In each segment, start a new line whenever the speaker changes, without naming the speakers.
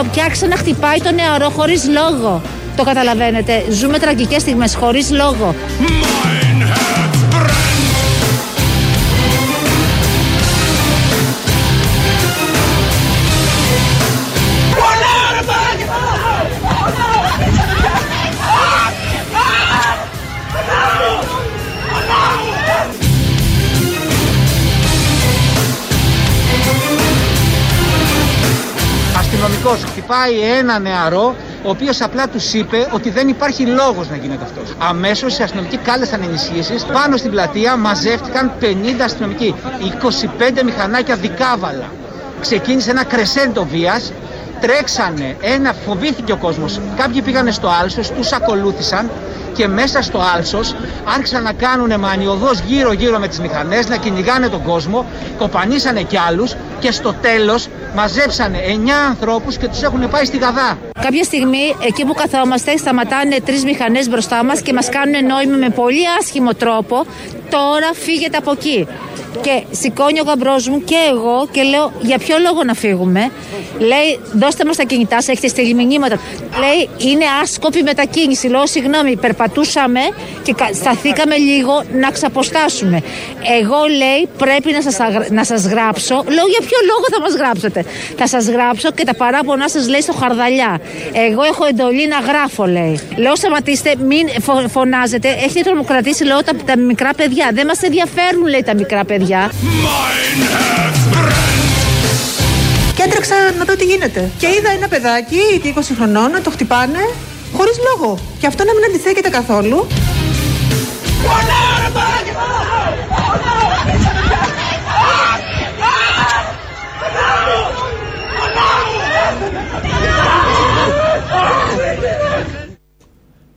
το κλοπιάξα να χτυπάει το νεαρό χωρίς λόγο. Το καταλαβαίνετε. Ζούμε τραγικές στιγμές χωρίς λόγο.
Αστυνομικό χτυπάει ένα νεαρό, ο οποίος απλά τους είπε ότι δεν υπάρχει λόγος να γίνεται αυτός. Αμέσως οι αστυνομικοί κάλεσαν ενισχύσεις. Πάνω στην πλατεία μαζεύτηκαν 50 αστυνομικοί, 25 μηχανάκια δικάβαλα. Ξεκίνησε ένα κρεσέντο βίας. Τρέξανε, ένα φοβήθηκε ο κόσμος. Κάποιοι πήγανε στο άλσος, τους ακολούθησαν και μέσα στο άλσος άρχισαν να κάνουν μανιωδώς γύρω γύρω με τις μηχανές, να κυνηγάνε τον κόσμο, κοπανίσανε κι άλλους και στο τέλος μαζέψανε 9 ανθρώπους και τους έχουν πάει στη Γαδά.
Κάποια στιγμή, εκεί που καθόμαστε, σταματάνε τρεις μηχανές μπροστά μας και μας κάνουν νόημα με πολύ άσχημο τρόπο. Τώρα φύγετε από εκεί. Και σηκώνει ο γαμπρός μου και εγώ και λέω: Για ποιο λόγο να φύγουμε; Λέει: Δώστε μας τα κινητά σας, έχετε στείλει μηνύματα. Λέει: Είναι άσκοπη μετακίνηση. Λέω: Συγγνώμη, περπατούσαμε και κα- σταθήκαμε λίγο να ξαποστάσουμε. Εγώ λέει: Πρέπει να σας να σας γράψω. Λέω: Για ποιο λόγο θα μας γράψετε; Θα σας γράψω και τα παράπονά σας λέει στο χαρδαλιά. Εγώ έχω εντολή να γράφω, λέει. Λέω: Σταματήστε, μην φω- φωνάζετε. Έχετε τρομοκρατήσει, λέω, τα, τα μικρά παιδιά. Δεν μας ενδιαφέρουν, λέει, τα μικρά παιδιά.
Mein Herz brennt.
Και έτρεξα να δω τι γίνεται. Και είδα ένα παιδάκι, 20 χρονών, να το χτυπάνε χωρίς λόγο. Και αυτό να μην αντιστέκεται καθόλου.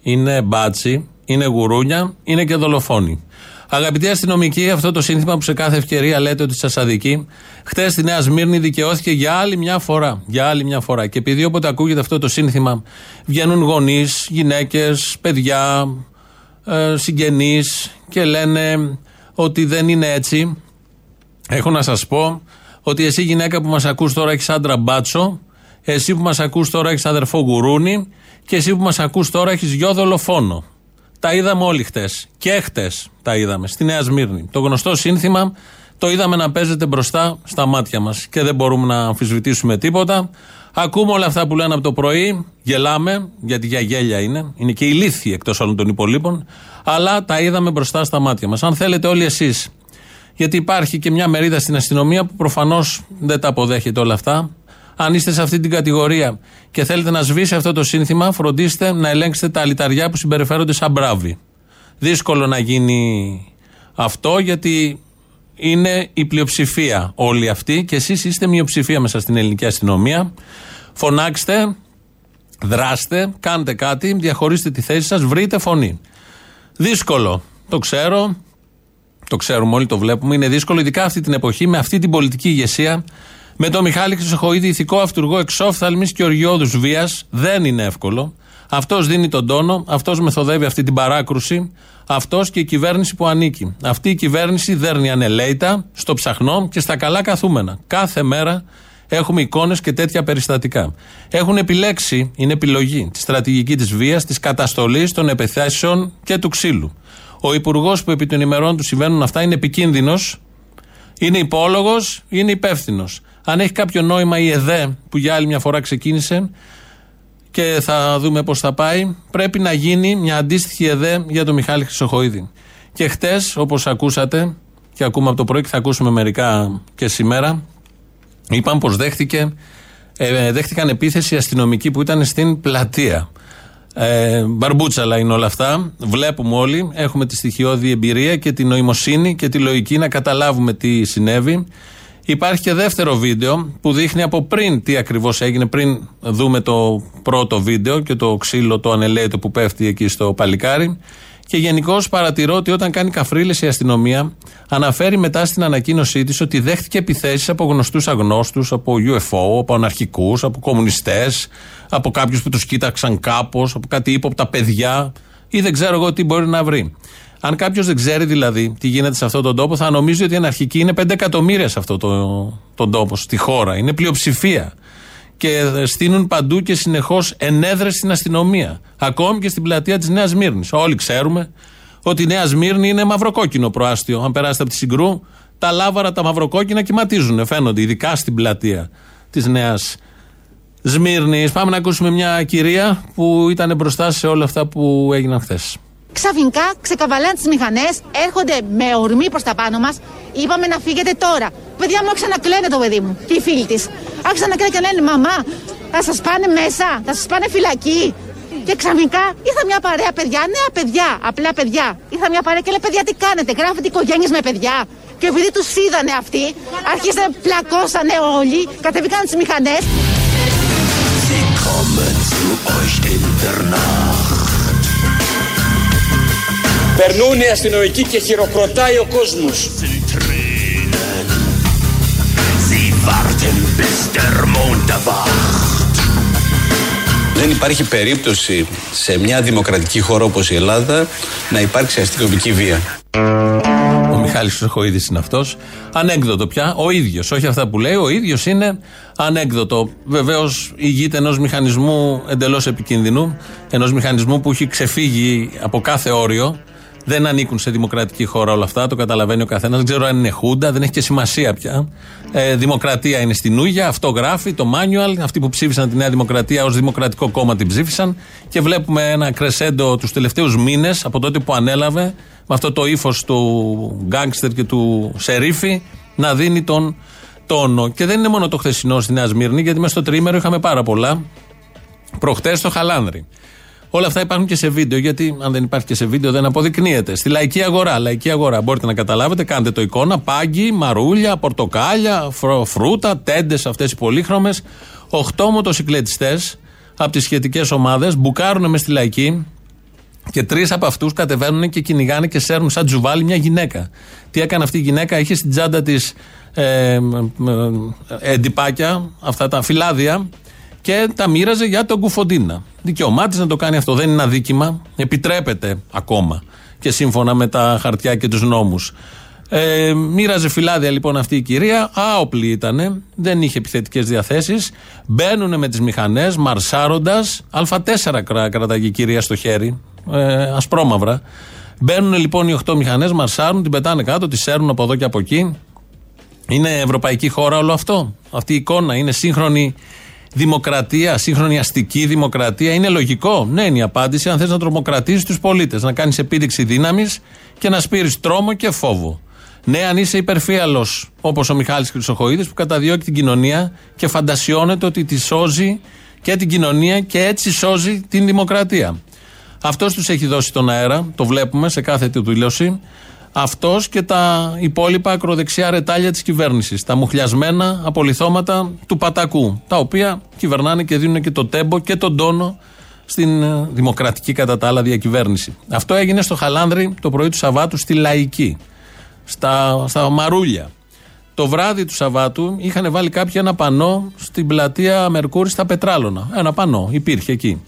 Είναι μπάτσι, είναι γουρούνια, είναι και δολοφόνοι. Αγαπητοί αστυνομικοί, αυτό το σύνθημα που σε κάθε ευκαιρία λέτε ότι σας αδικεί, χτε στη Νέα Σμύρνη δικαιώθηκε για άλλη μια φορά. Για άλλη μια φορά. Και επειδή όποτε ακούγεται αυτό το σύνθημα, βγαίνουν γονείς, γυναίκες, παιδιά, ε, συγγενείς και λένε ότι δεν είναι έτσι. Έχω να σας πω ότι εσύ γυναίκα που μας ακούς τώρα έχεις άντρα μπάτσο, εσύ που μας ακούς τώρα έχεις αδερφό γουρούνι και εσύ που μας ακούς τώρα έχεις γιο δολοφόνο. Τα είδαμε όλοι χτες. Και χτες τα είδαμε στη Νέα Σμύρνη. Το γνωστό σύνθημα το είδαμε να παίζεται μπροστά στα μάτια μας και δεν μπορούμε να αμφισβητήσουμε τίποτα. Ακούμε όλα αυτά που λένε από το πρωί, γελάμε, γιατί για γέλια είναι, είναι και ηλίθιοι εκτός όλων των υπολείπων, αλλά τα είδαμε μπροστά στα μάτια μας. Αν θέλετε όλοι εσείς γιατί υπάρχει και μια μερίδα στην αστυνομία που προφανώς δεν τα αποδέχεται όλα αυτά. Αν είστε σε αυτή την κατηγορία και θέλετε να σβήσει αυτό το σύνθημα, φροντίστε να ελέγξετε τα αλυταριά που συμπεριφέρονται σαν μπράβοι. Δύσκολο να γίνει αυτό γιατί είναι η πλειοψηφία όλοι αυτοί και εσείς είστε μειοψηφία μέσα στην ελληνική αστυνομία. Φωνάξτε, δράστε, κάντε κάτι, διαχωρίστε τη θέση σας, βρείτε φωνή. Δύσκολο, το ξέρω, το ξέρουμε όλοι, το βλέπουμε. Είναι δύσκολο, ειδικά αυτή την εποχή, με αυτή την πολιτική ηγεσία, με τον Μιχάλη Χρυσοχοίδη, ηθικό αυτούργο εξόφθαλμη και οργιώδους βίας. Δεν είναι εύκολο. Αυτός δίνει τον τόνο, αυτός μεθοδεύει αυτή την παράκρουση, αυτός και η κυβέρνηση που ανήκει. Αυτή η κυβέρνηση δέρνει ανελέητα, στο ψαχνό και στα καλά καθούμενα. Κάθε μέρα έχουμε εικόνες και τέτοια περιστατικά. Έχουν επιλέξει, είναι επιλογή, τη στρατηγική της βίας, της καταστολής, των επιθέσεων και του ξύλου. Ο υπουργός που επί των ημερών του συμβαίνουν αυτά είναι επικίνδυνος, είναι υπόλογος, είναι υπεύθυνος. Αν έχει κάποιο νόημα η ΕΔΕ που για άλλη μια φορά ξεκίνησε και θα δούμε πώς θα πάει, πρέπει να γίνει μια αντίστοιχη ΕΔΕ για τον Μιχάλη Χρυσοχοίδη. Και χτες, όπως ακούσατε, και ακούμε από το πρωί και θα ακούσουμε μερικά και σήμερα, είπαν πως δέχτηκε, ε, δέχτηκαν επίθεση αστυνομικοί που ήταν στην πλατεία. Ε, μπαρμπούτσαλα είναι όλα αυτά. Βλέπουμε όλοι, έχουμε τη στοιχειώδη εμπειρία και τη νοημοσύνη και τη λογική να καταλάβουμε τι συνέβη. Υπάρχει και δεύτερο βίντεο που δείχνει από πριν τι ακριβώς έγινε, πριν δούμε το πρώτο βίντεο και το ξύλο το ανελαίτο που πέφτει εκεί στο παλικάρι. Και γενικώ παρατηρώ ότι όταν κάνει καφρίλες η αστυνομία, αναφέρει μετά στην ανακοίνωσή της ότι δέχτηκε επιθέσεις από γνωστούς αγνώστους, από UFO, από αναρχικούς, από κομμουνιστές, από κάποιους που τους κοίταξαν κάπως, από κάτι ύποπτα παιδιά ή δεν ξέρω εγώ τι μπορεί να βρει. Αν κάποιος δεν ξέρει δηλαδή τι γίνεται σε αυτόν τον τόπο, θα νομίζει ότι η αναρχική είναι 5 εκατομμύρια σε αυτόν το, τον τόπο, στη χώρα. Είναι πλειοψηφία. Και στείνουν παντού και συνεχώς ενέδρες στην αστυνομία. Ακόμη και στην πλατεία της Νέας Μύρνη. Όλοι ξέρουμε ότι η Νέα Σμύρνη είναι μαυροκόκκινο προάστιο. Αν περάσετε από τη Συγκρού, τα λάβαρα τα μαυροκόκκινα κυματίζουν, φαίνονται, ειδικά στην πλατεία της Νέας Σμύρνης. Πάμε να ακούσουμε μια κυρία που ήταν μπροστά σε όλα αυτά που έγιναν χθες.
Ξαφνικά ξεκαβαλάνε τις μηχανές, έρχονται με ορμή προς τα πάνω μας. Είπαμε να φύγετε τώρα. Παιδιά μου άρχισαν να κλαίνε το παιδί μου και οι φίλοι της. Άρχισαν να κλαίνε και λένε Μαμά, θα σας πάνε μέσα, θα σας πάνε φυλακή. Και ξαφνικά ήρθα μια παρέα παιδιά, νέα παιδιά, απλά παιδιά. Ήρθα μια παρέα και λέει: Παιδιά, τι κάνετε, γράφετε οικογένειες με παιδιά. Και επειδή τους είδανε αυτοί, αρχίσανε, πλακώσανε όλοι, κατεβήκαν τις μηχανές.
Sie kommen zu euch in der Nacht.
Περνούν οι αστυνομικοί και χειροκροτάει ο κόσμος.
Sind Tränen. Sie warten, bis der Mond erwacht.
Δεν υπάρχει περίπτωση σε μια δημοκρατική χώρα όπως η Ελλάδα να υπάρξει αστυνομική βία.
Ο Μιχάλης Χρυσοχοίδης είναι αυτός. Ανέκδοτο πια. Ο ίδιος. Όχι αυτά που λέει. Ο ίδιος είναι ανέκδοτο. Βεβαίως ηγείται ενός μηχανισμού εντελώς επικίνδυνου. Ενός μηχανισμού που έχει ξεφύγει από κάθε όριο. Δεν ανήκουν σε δημοκρατική χώρα όλα αυτά. Το καταλαβαίνει ο καθένας. Δεν ξέρω αν είναι χούντα. Δεν έχει και σημασία πια. Ε, δημοκρατία είναι στην Ούγια. Αυτό γράφει το manual. Αυτοί που ψήφισαν τη Νέα Δημοκρατία ως Δημοκρατικό Κόμμα την ψήφισαν. Και βλέπουμε ένα κρεσέντο τους τελευταίους μήνες από τότε που ανέλαβε με αυτό το ύφος του γκάγκστερ και του σερίφη να δίνει τον τόνο. Και δεν είναι μόνο το χθεσινό στη Νέα Σμύρνη, γιατί μέσα στο τρίμερο είχαμε πάρα πολλά. Προχτές στο Χαλάνδρη. Όλα αυτά υπάρχουν και σε βίντεο, γιατί αν δεν υπάρχει και σε βίντεο δεν αποδεικνύεται. Στη λαϊκή αγορά, λαϊκή αγορά. Μπορείτε να καταλάβετε, κάντε το εικόνα. Πάγκι, μαρούλια, πορτοκάλια, φρου- φρούτα, τέντες αυτές οι πολύχρωμες. Οχτώ μοτοσυκλετιστές από τις σχετικές ομάδες μπουκάρουν μες στη λαϊκή και τρεις από αυτούς κατεβαίνουν και κυνηγάνε και σέρνουν σαν τζουβάλι μια γυναίκα. Τι έκανε αυτή η γυναίκα, είχε στην τσάντα της ε, μ, ε, εντυπάκια, αυτά τα φυλάδια και τα μοίραζε για τον Κουφοντίνα. Δικαίωμά της να το κάνει αυτό. Δεν είναι αδίκημα. Επιτρέπεται ακόμα και σύμφωνα με τα χαρτιά και τους νόμους. Ε, μοίραζε φυλάδια λοιπόν αυτή η κυρία, άοπλη ήταν, δεν είχε επιθετικές διαθέσεις. Μπαίνουν με τις μηχανές, μαρσάροντας. Α4 κρά, κρατάγει η κυρία στο χέρι, ε, ασπρόμαυρα. Μπαίνουν λοιπόν οι 8 μηχανές, μαρσάρουν, την πετάνε κάτω, τη σέρνουν από εδώ και από εκεί. Είναι ευρωπαϊκή χώρα όλο αυτό. Αυτή η εικόνα είναι σύγχρονη δημοκρατία, σύγχρονη αστική δημοκρατία. Είναι λογικό; Ναι, είναι η απάντηση. Αν θες να τρομοκρατήσεις τους πολίτες, να κάνεις επίδειξη δύναμης και να σπείρεις τρόμο και φόβο. Ναι, αν είσαι υπερφύαλος, όπως ο Μιχάλης Χρυσοχοίδης που καταδιώκει την κοινωνία και φαντασιώνεται ότι τη σώζει και την κοινωνία και έτσι σώζει την δημοκρατία. Αυτός τους έχει δώσει τον αέρα, το βλέπουμε σε κάθε του δήλωση. Αυτός και τα υπόλοιπα ακροδεξιά ρετάλια της κυβέρνησης. Τα μουχλιασμένα απολυθώματα του Πατακού. Τα οποία κυβερνάνε και δίνουν και το τέμπο και τον τόνο στην ε, δημοκρατική κατά τα άλλα διακυβέρνηση. Αυτό έγινε στο Χαλάνδρη το πρωί του Σαββάτου στη Λαϊκή. Στα, στα Μαρούλια. Το βράδυ του Σαββάτου είχαν βάλει κάποιοι ένα πανό στην πλατεία Μερκούρη στα Πετράλωνα. Ένα πανό, υπήρχε εκεί.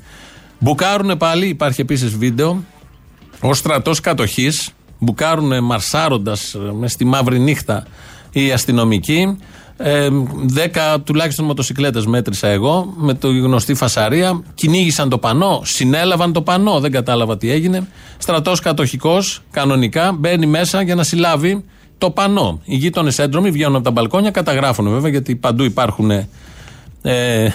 Μπουκάρουν πάλι, υπάρχει επίσης βίντεο, ο στρατός κατοχής. Μπουκάρουν μαρσάροντας μες στη μαύρη νύχτα οι αστυνομικοί. Ε, δέκα τουλάχιστον μοτοσυκλέτες μέτρησα εγώ με το γνωστή φασαρία. Κυνήγησαν το πανό, συνέλαβαν το πανό, δεν κατάλαβα τι έγινε. Στρατός κατοχικός, κανονικά, μπαίνει μέσα για να συλλάβει το πανό. Οι γείτονες έντρομοι βγαίνουν από τα μπαλκόνια, καταγράφουν βέβαια γιατί παντού υπάρχουν ε,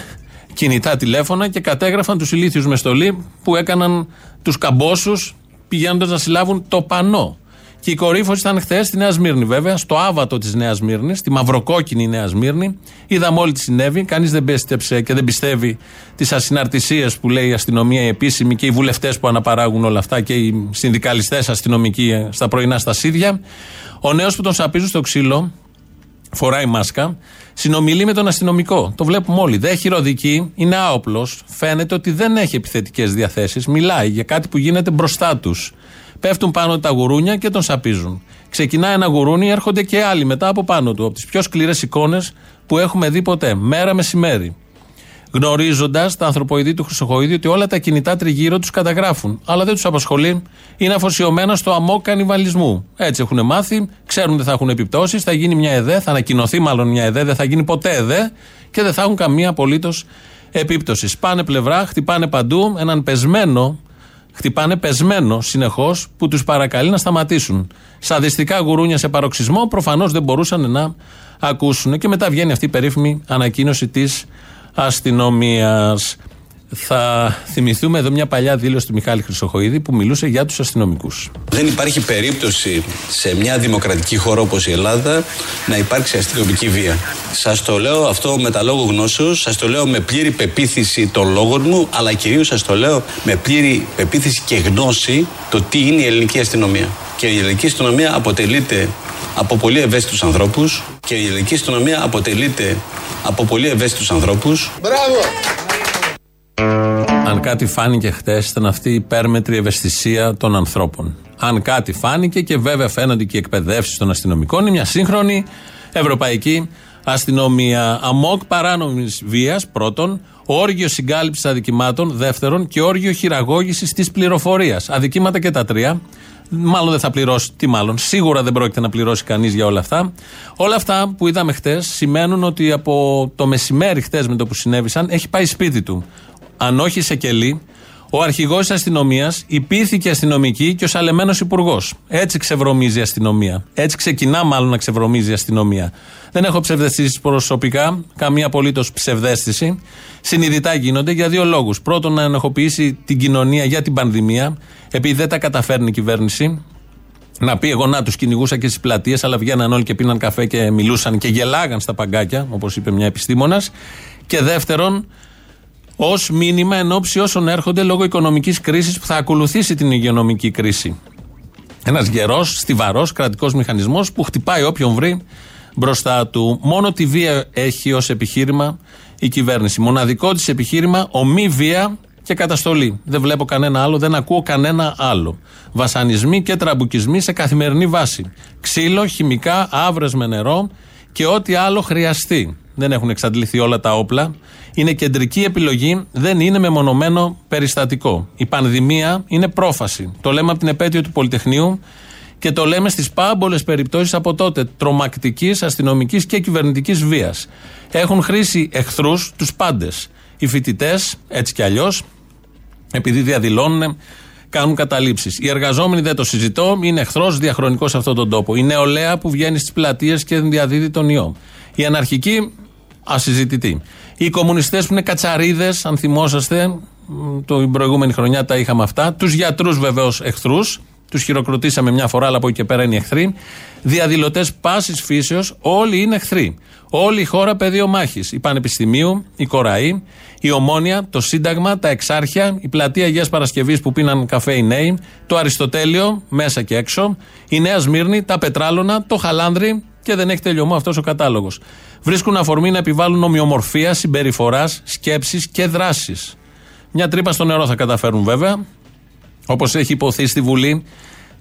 κινητά τηλέφωνα και κατέγραφαν τους ηλίθιους με στολή που έκαναν τους καμπόσους πηγαίνοντας να συλλάβουν το πανό. Και η κορύφωση ήταν χθες στη Νέα Σμύρνη, βέβαια, στο άβατο της Νέας Σμύρνης, στη μαυροκόκκινη Νέα Σμύρνη. Είδαμε όλη τι συνέβη. Κανείς δεν πίστεψε και δεν πιστεύει τις ασυναρτησίες που λέει η αστυνομία, η επίσημη και οι βουλευτές που αναπαράγουν όλα αυτά και οι συνδικαλιστές αστυνομικοί στα πρωινά στα σίδια. Ο νέος που τον σαπίζουν στο ξύλο φοράει μάσκα, συνομιλεί με τον αστυνομικό. Το βλέπουμε όλοι. Δεν έχει ροδική, είναι άοπλος. Φαίνεται ότι δεν έχει επιθετικές διαθέσεις. Μιλάει για κάτι που γίνεται μπροστά τους. Πέφτουν πάνω τα γουρούνια και τον σαπίζουν. Ξεκινάει ένα γουρούνι, έρχονται και άλλοι μετά από πάνω του. Από τις πιο σκληρές εικόνες που έχουμε δει ποτέ. Μέρα μεσημέρι. Γνωρίζοντας τα ανθρωποειδή του Χρυσοχοίδη ότι όλα τα κινητά τριγύρω τους καταγράφουν. Αλλά δεν τους απασχολεί. Είναι αφοσιωμένα στο αμό κανιβαλισμού. Έτσι έχουν μάθει, ξέρουν ότι θα έχουν επιπτώσεις. Θα γίνει μια ΕΔΕ, θα ανακοινωθεί μάλλον μια ΕΔΕ, δεν θα γίνει ποτέ ΕΔΕ και δεν θα έχουν καμία απολύτως επίπτωση. Σπάνε πλευρά, χτυπάνε παντού έναν πεσμένο χτυπάνε πεσμένο συνεχώς που τους παρακαλεί να σταματήσουν. Σαδιστικά γουρούνια σε παροξισμό προφανώς δεν μπορούσαν να ακούσουν. Και μετά βγαίνει αυτή η περίφημη ανακοίνωση της αστυνομίας. Θα θυμηθούμε εδώ μια παλιά δήλωση του Μιχάλη Χρυσοχοίδη που μιλούσε για τους αστυνομικούς.
Δεν υπάρχει περίπτωση σε μια δημοκρατική χώρα όπως η Ελλάδα να υπάρξει αστυνομική βία. Σας το λέω αυτό με τα λόγω γνώσεως, σας το λέω με πλήρη πεποίθηση των λόγων μου, αλλά κυρίως σας το λέω με πλήρη πεποίθηση και γνώση το τι είναι η ελληνική αστυνομία. Και η ελληνική αστυνομία αποτελείται από πολύ ευαίσθητους ανθρώπους και η ελληνική αστυνομία αποτελείται από πολύ ευαίσθητους ανθρώπους.
Μπράβο!
Αν κάτι φάνηκε χτες, ήταν αυτή η υπέρμετρη ευαισθησία των ανθρώπων. Αν κάτι φάνηκε και βέβαια φαίνονται και οι εκπαιδεύσεις των αστυνομικών, είναι μια σύγχρονη ευρωπαϊκή αστυνομία. Αμόκ παράνομης βίας, πρώτον, όργιο συγκάλυψης αδικημάτων, δεύτερον, και όργιο χειραγώγησης της πληροφορίας. Αδικήματα και τα τρία. Μάλλον δεν θα πληρώσει, τι μάλλον, σίγουρα δεν πρόκειται να πληρώσει κανείς για όλα αυτά. Όλα αυτά που είδαμε χτες σημαίνουν ότι από το μεσημέρι χτες με το που συνέβησαν έχει πάει σπίτι του αν όχι σε κελί, ο αρχηγός της αστυνομίας υπήρθηκε αστυνομική και ο σαλεμένο υπουργός. Έτσι ξεβρωμίζει η αστυνομία. Έτσι ξεκινά μάλλον να ξεβρωμίζει η αστυνομία. Δεν έχω ψευδεστήσεις προσωπικά, καμία απολύτως ψευδέστηση. Συνειδητά γίνονται για δύο λόγους. Πρώτον, να ενοχοποιήσει την κοινωνία για την πανδημία, επειδή δεν τα καταφέρνει η κυβέρνηση. Να πει εγώ να τους κυνηγούσα και στις πλατείες, αλλά βγαίναν όλοι και πίναν καφέ και μιλούσαν και γελάγαν στα παγκάκια, όπως είπε μια επιστήμονας. Και δεύτερον, ως μήνυμα εν ώψη όσων έρχονται λόγω οικονομικής κρίσης που θα ακολουθήσει την υγειονομική κρίση. Ένας γερός, στιβαρός κρατικός μηχανισμός που χτυπάει όποιον βρει μπροστά του. Μόνο τη βία έχει ως επιχείρημα η κυβέρνηση. Μοναδικό της επιχείρημα, ομή βία και καταστολή. Δεν βλέπω κανένα άλλο, δεν ακούω κανένα άλλο. Βασανισμοί και τραμπουκισμοί σε καθημερινή βάση. Ξύλο, χημικά, άβρες με νερό και ό,τι άλλο χρειαστεί. Δεν έχουν εξαντληθεί όλα τα όπλα. Είναι κεντρική επιλογή, δεν είναι μεμονωμένο περιστατικό. Η πανδημία είναι πρόφαση. Το λέμε από την επέτειο του Πολυτεχνείου και το λέμε στις πάμπολες περιπτώσεις από τότε τρομακτικής, αστυνομικής και κυβερνητικής βίας. Έχουν χρήσει εχθρούς τους πάντες. Οι φοιτητές, έτσι κι αλλιώς, επειδή διαδηλώνουν, κάνουν καταλήψεις. Οι εργαζόμενοι δεν το συζητώ, είναι εχθρός διαχρονικός σε αυτόν τον τόπο. Η νεολαία που βγαίνει στις πλατείες και διαδίδει τον ιό. Οι αναρχικοί, ασυζητητοί. Οι κομμουνιστές που είναι κατσαρίδες, αν θυμόσαστε, την προηγούμενη χρονιά τα είχαμε αυτά. Τους γιατρούς βεβαίως εχθρούς. Τους χειροκροτήσαμε μια φορά, αλλά από εκεί και πέρα είναι εχθροί. Διαδηλωτές πάσης φύσεως, όλοι είναι εχθροί. Όλη η χώρα πεδίο μάχης. Η Πανεπιστημίου, η Κοραή, η Ομόνια, το Σύνταγμα, τα Εξάρχεια, η Πλατεία Αγίας Παρασκευής που πίναν καφέ οι νέοι, το Αριστοτέλειο, μέσα και έξω, η Νέα Σμύρνη, τα Πετράλωνα, το Χαλάνδρι και δεν έχει τελειωμό αυτός ο κατάλογος. Βρίσκουν αφορμή να επιβάλλουν ομοιομορφία συμπεριφοράς, σκέψη και δράση. Μια τρύπα στο νερό θα καταφέρουν βέβαια. Όπως έχει υποθεί στη Βουλή,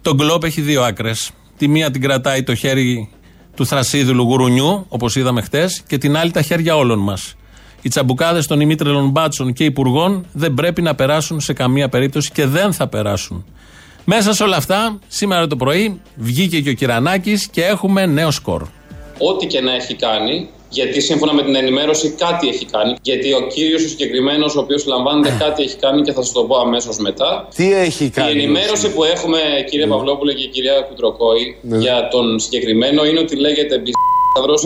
το γκλόπ έχει δύο άκρες. Τη μία την κρατάει το χέρι του θρασίδουλου γουρουνιού, όπως είδαμε χτες, και την άλλη τα χέρια όλων μας. Οι τσαμπουκάδες των ημίτρελων μπάτσων και υπουργών δεν πρέπει να περάσουν σε καμία περίπτωση και δεν θα περάσουν. Μέσα σε όλα αυτά, σήμερα το πρωί βγήκε και ο Κυρανάκης και έχουμε νέο σκορ.
Ό,τι και να έχει κάνει, γιατί σύμφωνα με την ενημέρωση κάτι έχει κάνει. Γιατί ο κύριος ο συγκεκριμένος, ο οποίος λαμβάνεται, κάτι έχει κάνει και θα σας το πω αμέσως μετά.
Τι έχει κάνει.
Η ενημέρωση που έχουμε, κύριε ναι. Παυλόπουλε και κυρία Κουτροκόη, ναι. για τον συγκεκριμένο είναι ότι λέγεται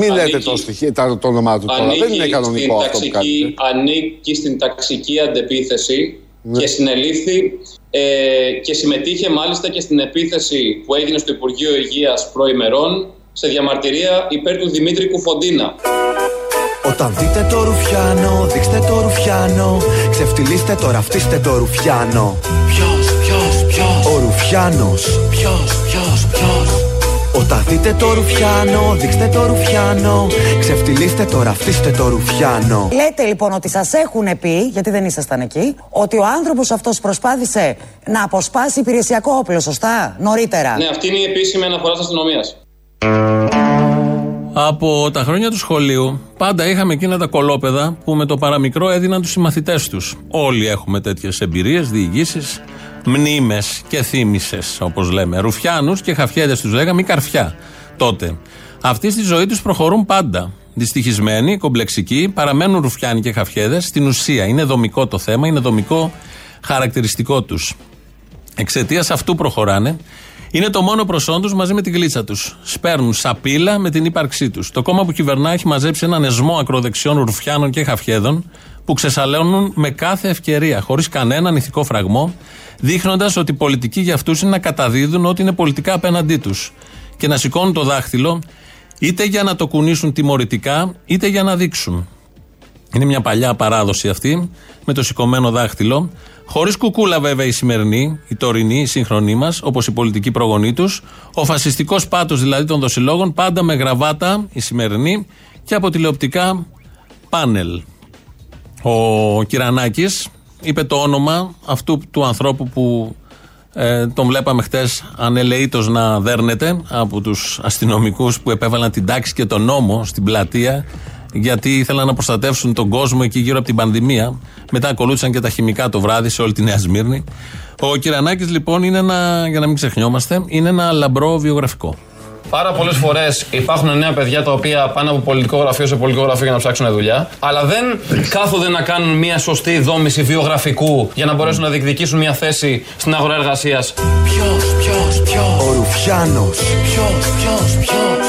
μην λέτε το, στοιχείο, το όνομά του τώρα. Δεν είναι κανονικό αυτό που κάνετε.
Ανήκει στην ταξική αντεπίθεση ναι. και συνελήφθη ε, και συμμετείχε μάλιστα και στην επίθεση που έγινε στο Υπουργείο Υγείας προημερών σε διαμαρτυρία υπέρ του Δημήτρη Κουφοντίνα.
Όταν δείτε το ρουφιάνο, δείξτε το ρουφιάνο Ξεφτυλίστε το, ραφτίστε το ρουφιάνο Ποιος, ποιος, ποιος; Ο Ρουφιάνος Ποιος, ποιος, ποιος; Όταν δείτε το ρουφιάνο, δείξτε το ρουφιάνο. Ξεφτυλίστε το, ραφτίστε το ρουφιάνο.
Λέτε λοιπόν ότι σας έχουν πει, γιατί δεν ήσασταν εκεί, ότι ο άνθρωπος αυτός προσπάθησε να αποσπάσει υπηρεσιακό όπλο, σωστά, νωρίτερα.
Ναι, αυτή είναι η επίσημη αναφορά της αστυνομίας.
Από τα χρόνια του σχολείου, πάντα είχαμε εκείνα τα κολόπεδα που με το παραμικρό έδιναν τους συμμαθητές τους. Όλοι έχουμε τέτοιες εμπειρίες, διηγήσεις, μνήμες και θύμησες, όπως λέμε. Ρουφιάνους και χαφιέδε τους λέγαμε ή καρφιά τότε. Αυτοί στη ζωή τους προχωρούν πάντα. Δυστυχισμένοι, κομπλεξικοί, παραμένουν ρουφιάνοι και χαφιέδε. Στην ουσία είναι δομικό το θέμα, είναι δομικό χαρακτηριστικό τους. Εξαιτίας αυτού προχωράνε. Είναι το μόνο προσόν τους μαζί με την γλίτσα τους. Σπέρνουν σαπίλα με την ύπαρξή τους. Το κόμμα που κυβερνά έχει μαζέψει έναν εσμό ακροδεξιών ρουφιάνων και χαφιέδων που ξεσαλώνουν με κάθε ευκαιρία, χωρίς κανέναν ηθικό φραγμό, δείχνοντας ότι η πολιτική για αυτούς είναι να καταδίδουν ότι είναι πολιτικά απέναντί τους. Και να σηκώνουν το δάχτυλο είτε για να το κουνήσουν τιμωρητικά, είτε για να δείξουν. Είναι μια παλιά παράδοση αυτή, με το σηκωμένο δάχτυλο. Χωρίς κουκούλα, βέβαια, η σημερινή, η τωρινή, η σύγχρονή μας, όπως η πολιτική προγονή τους. Ο φασιστικός πάτος δηλαδή των δοσιλόγων, πάντα με γραβάτα, η σημερινή, και από τηλεοπτικά πάνελ. Ο Κυρανάκης είπε το όνομα αυτού του ανθρώπου που ε, τον βλέπαμε χτες ανελεήτω να δέρνεται από τους αστυνομικούς που επέβαλαν την τάξη και τον νόμο στην πλατεία γιατί ήθελαν να προστατεύσουν τον κόσμο εκεί γύρω από την πανδημία. Μετά ακολούθησαν και τα χημικά το βράδυ σε όλη τη Νέα Σμύρνη. Ο Κυρανάκης λοιπόν είναι ένα, για να μην ξεχνιόμαστε, είναι ένα λαμπρό βιογραφικό.
Πάρα πολλές φορές υπάρχουν νέα παιδιά τα οποία πάνε από πολιτικό γραφείο σε πολιτικό γραφείο για να ψάξουν δουλειά, αλλά δεν κάθονται να κάνουν μια σωστή δόμηση βιογραφικού για να μπορέσουν να διεκδικήσουν μια θέση στην αγορά εργασίας.
Ποιος, ποιος, ποιος; Ο Ρουφιάνος. Ποιος, ποιος, ποιος;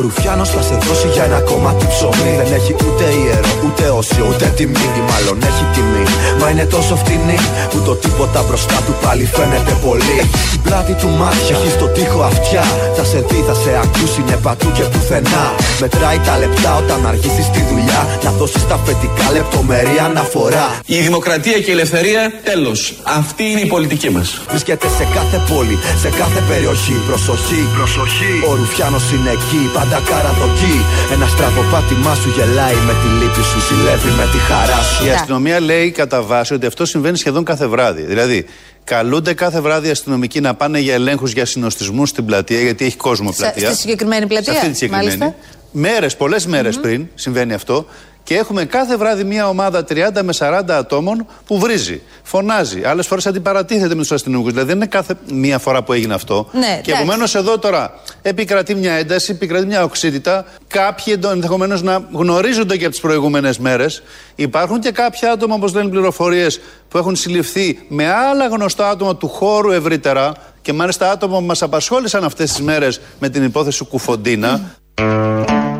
Ο Ρουφιάνος θα σε δώσει για ένα κομμάτι ψωμί. Δεν έχει ούτε ιερό, ούτε όσιο, ούτε τιμή. Ή μάλλον έχει τιμή. Μα είναι τόσο φτηνή που το τίποτα μπροστά του πάλι φαίνεται πολύ. Έχει την πλάτη του μάτια, έχει στο τοίχο αυτιά. Θα σε δει, θα σε ακούσει, είναι πατού και πουθενά. Μετράει τα λεπτά όταν αργήσεις τη δουλειά. Να δώσεις τα φετικά λεπτομερή αναφορά.
Η δημοκρατία και η ελευθερία, τέλος. Αυτή είναι η πολιτική μας.
Βρίσκεται σε κάθε πόλη, σε κάθε περιοχή. Προσοχή, προσοχή. Ο Ρουφιάνος είναι εκεί, πάντα καραδοκεί. Ένα στραβοπάτημά σου γελάει με τη λύπη σου, ζηλεύει με τη χαρά σου.
Η αστυνομία λέει κατά βάση ότι αυτό συμβαίνει σχεδόν κάθε βράδυ. Δηλαδή, καλούνται κάθε βράδυ οι αστυνομικοί να πάνε για ελέγχους για συνοστισμούς στην πλατεία, γιατί έχει κόσμο πλατεία.
Στη συγκεκριμένη πλατεία.
Σε αυτή τη συγκεκριμένη. Μέρες, πολλές πριν συμβαίνει αυτό και έχουμε κάθε βράδυ μια ομάδα 30 με 40 ατόμων που βρίζει, φωνάζει. Άλλες φορές αντιπαρατίθεται με τους αστυνομικούς. Δηλαδή δεν είναι κάθε μία φορά που έγινε αυτό.
Ναι,
και επομένως εδώ τώρα επικρατεί μια ένταση, επικρατεί μια οξύτητα. Κάποιοι ενδεχομένως να γνωρίζονται και από τις προηγούμενες μέρες. Υπάρχουν και κάποια άτομα, όπως λένε πληροφορίες, που έχουν συλληφθεί με άλλα γνωστά άτομα του χώρου ευρύτερα. Και μάλιστα άτομα που μας απασχόλησαν αυτές τις μέρες με την υπόθεση Κουφοντίνα.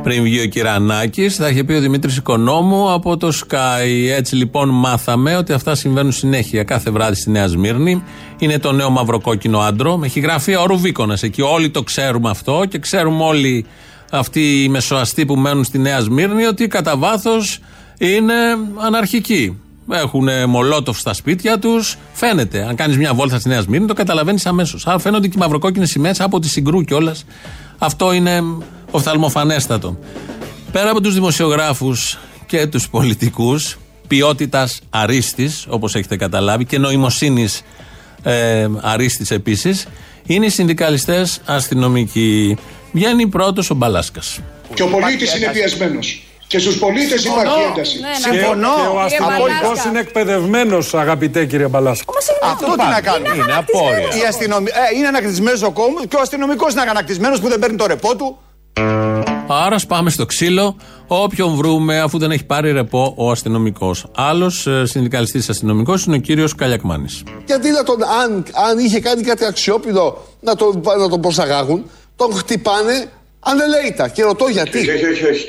Πριν βγει ο Κυρανάκης, θα είχε πει ο Δημήτρης Οικονόμου από το Sky. Έτσι λοιπόν μάθαμε ότι αυτά συμβαίνουν συνέχεια κάθε βράδυ στη Νέα Σμύρνη. Είναι το νέο μαυροκόκκινο άντρο. Έχει γραφεί ο Ρουβίκονας εκεί. Όλοι το ξέρουμε αυτό και ξέρουμε όλοι αυτοί οι μεσοαστοί που μένουν στη Νέα Σμύρνη ότι κατά βάθος είναι αναρχικοί. Έχουν μολότοφ στα σπίτια τους. Φαίνεται. Αν κάνεις μια βόλτα στη Νέα Σμύρνη, το καταλαβαίνεις αμέσως. Άρα φαίνονται και οι μαυροκόκκινες σημαίες από τη συγκρού κιόλας. Αυτό είναι οφθαλμοφανέστατο. Πέρα από τους δημοσιογράφους και τους πολιτικούς, ποιότητας αρίστης, όπως έχετε καταλάβει, και νοημοσύνης ε, αρίστης επίσης, είναι οι συνδικαλιστές αστυνομικοί. Βγαίνει πρώτος ο Μπαλάσκας.
Και ο πολίτης είναι πιεσμένος. Και στους πολίτες υπάρχει ένταση.
Ναι, ναι. Συμφωνώ.
Και
ο αστυνομικό
είναι εκπαιδευμένος, αγαπητέ κύριε Μπαλάσκας;
Αυτό τι να κάνει.
Είναι απόρρια.
Αστυνομ... Ε, είναι ανακτισμένος ο κόμμα και ο αστυνομικός είναι ανακτισμένος που δεν παίρνει το ρεπό του.
Άρα πάμε στο ξύλο. Όποιον βρούμε, αφού δεν έχει πάρει ρεπό ο αστυνομικός. Άλλος ε, συνδικαλιστής αστυνομικός είναι ο κύριος Καλιακμάνης.
Γιατί να τον, αν, αν είχε κάνει κάτι αξιόπινο να τον, να τον προσαγάγουν, τον χτυπάνε ανελαίητα. Και ρωτώ γιατί.
Όχι, όχι, όχι.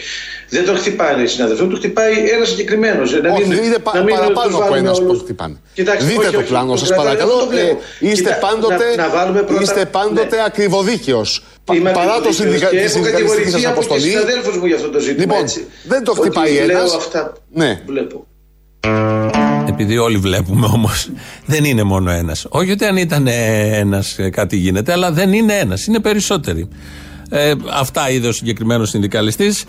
Δεν τον χτυπάει συναδελφό, του χτυπάει ένας συγκεκριμένος.
Όχι, μην, είναι πα, παραπάνω από ένας που χτυπάνε. Κοιτάξτε, Δείτε όχι, το πλάνο, σας παρακαλώ. Ε, είστε Κοιτά, πάντοτε, να, να πρώτα... είστε πάντοτε ναι. ακριβοδίκαιος. Παρά το συνδικαλιστική σας αποστολή.
συναδέλφους μου για αυτό το ζήτημα.
Λοιπόν,
έτσι.
δεν το χτυπάει ένας.
Λέω αυτά
ναι.
βλέπω.
επειδή όλοι βλέπουμε όμως, δεν είναι μόνο ένας. Όχι ότι αν ήταν ένας κάτι γίνεται, αλλά δεν είναι ένας, είναι περισσότεροι. Ε, αυτά είδε ο συγκεκριμένος συνδικαλιστής.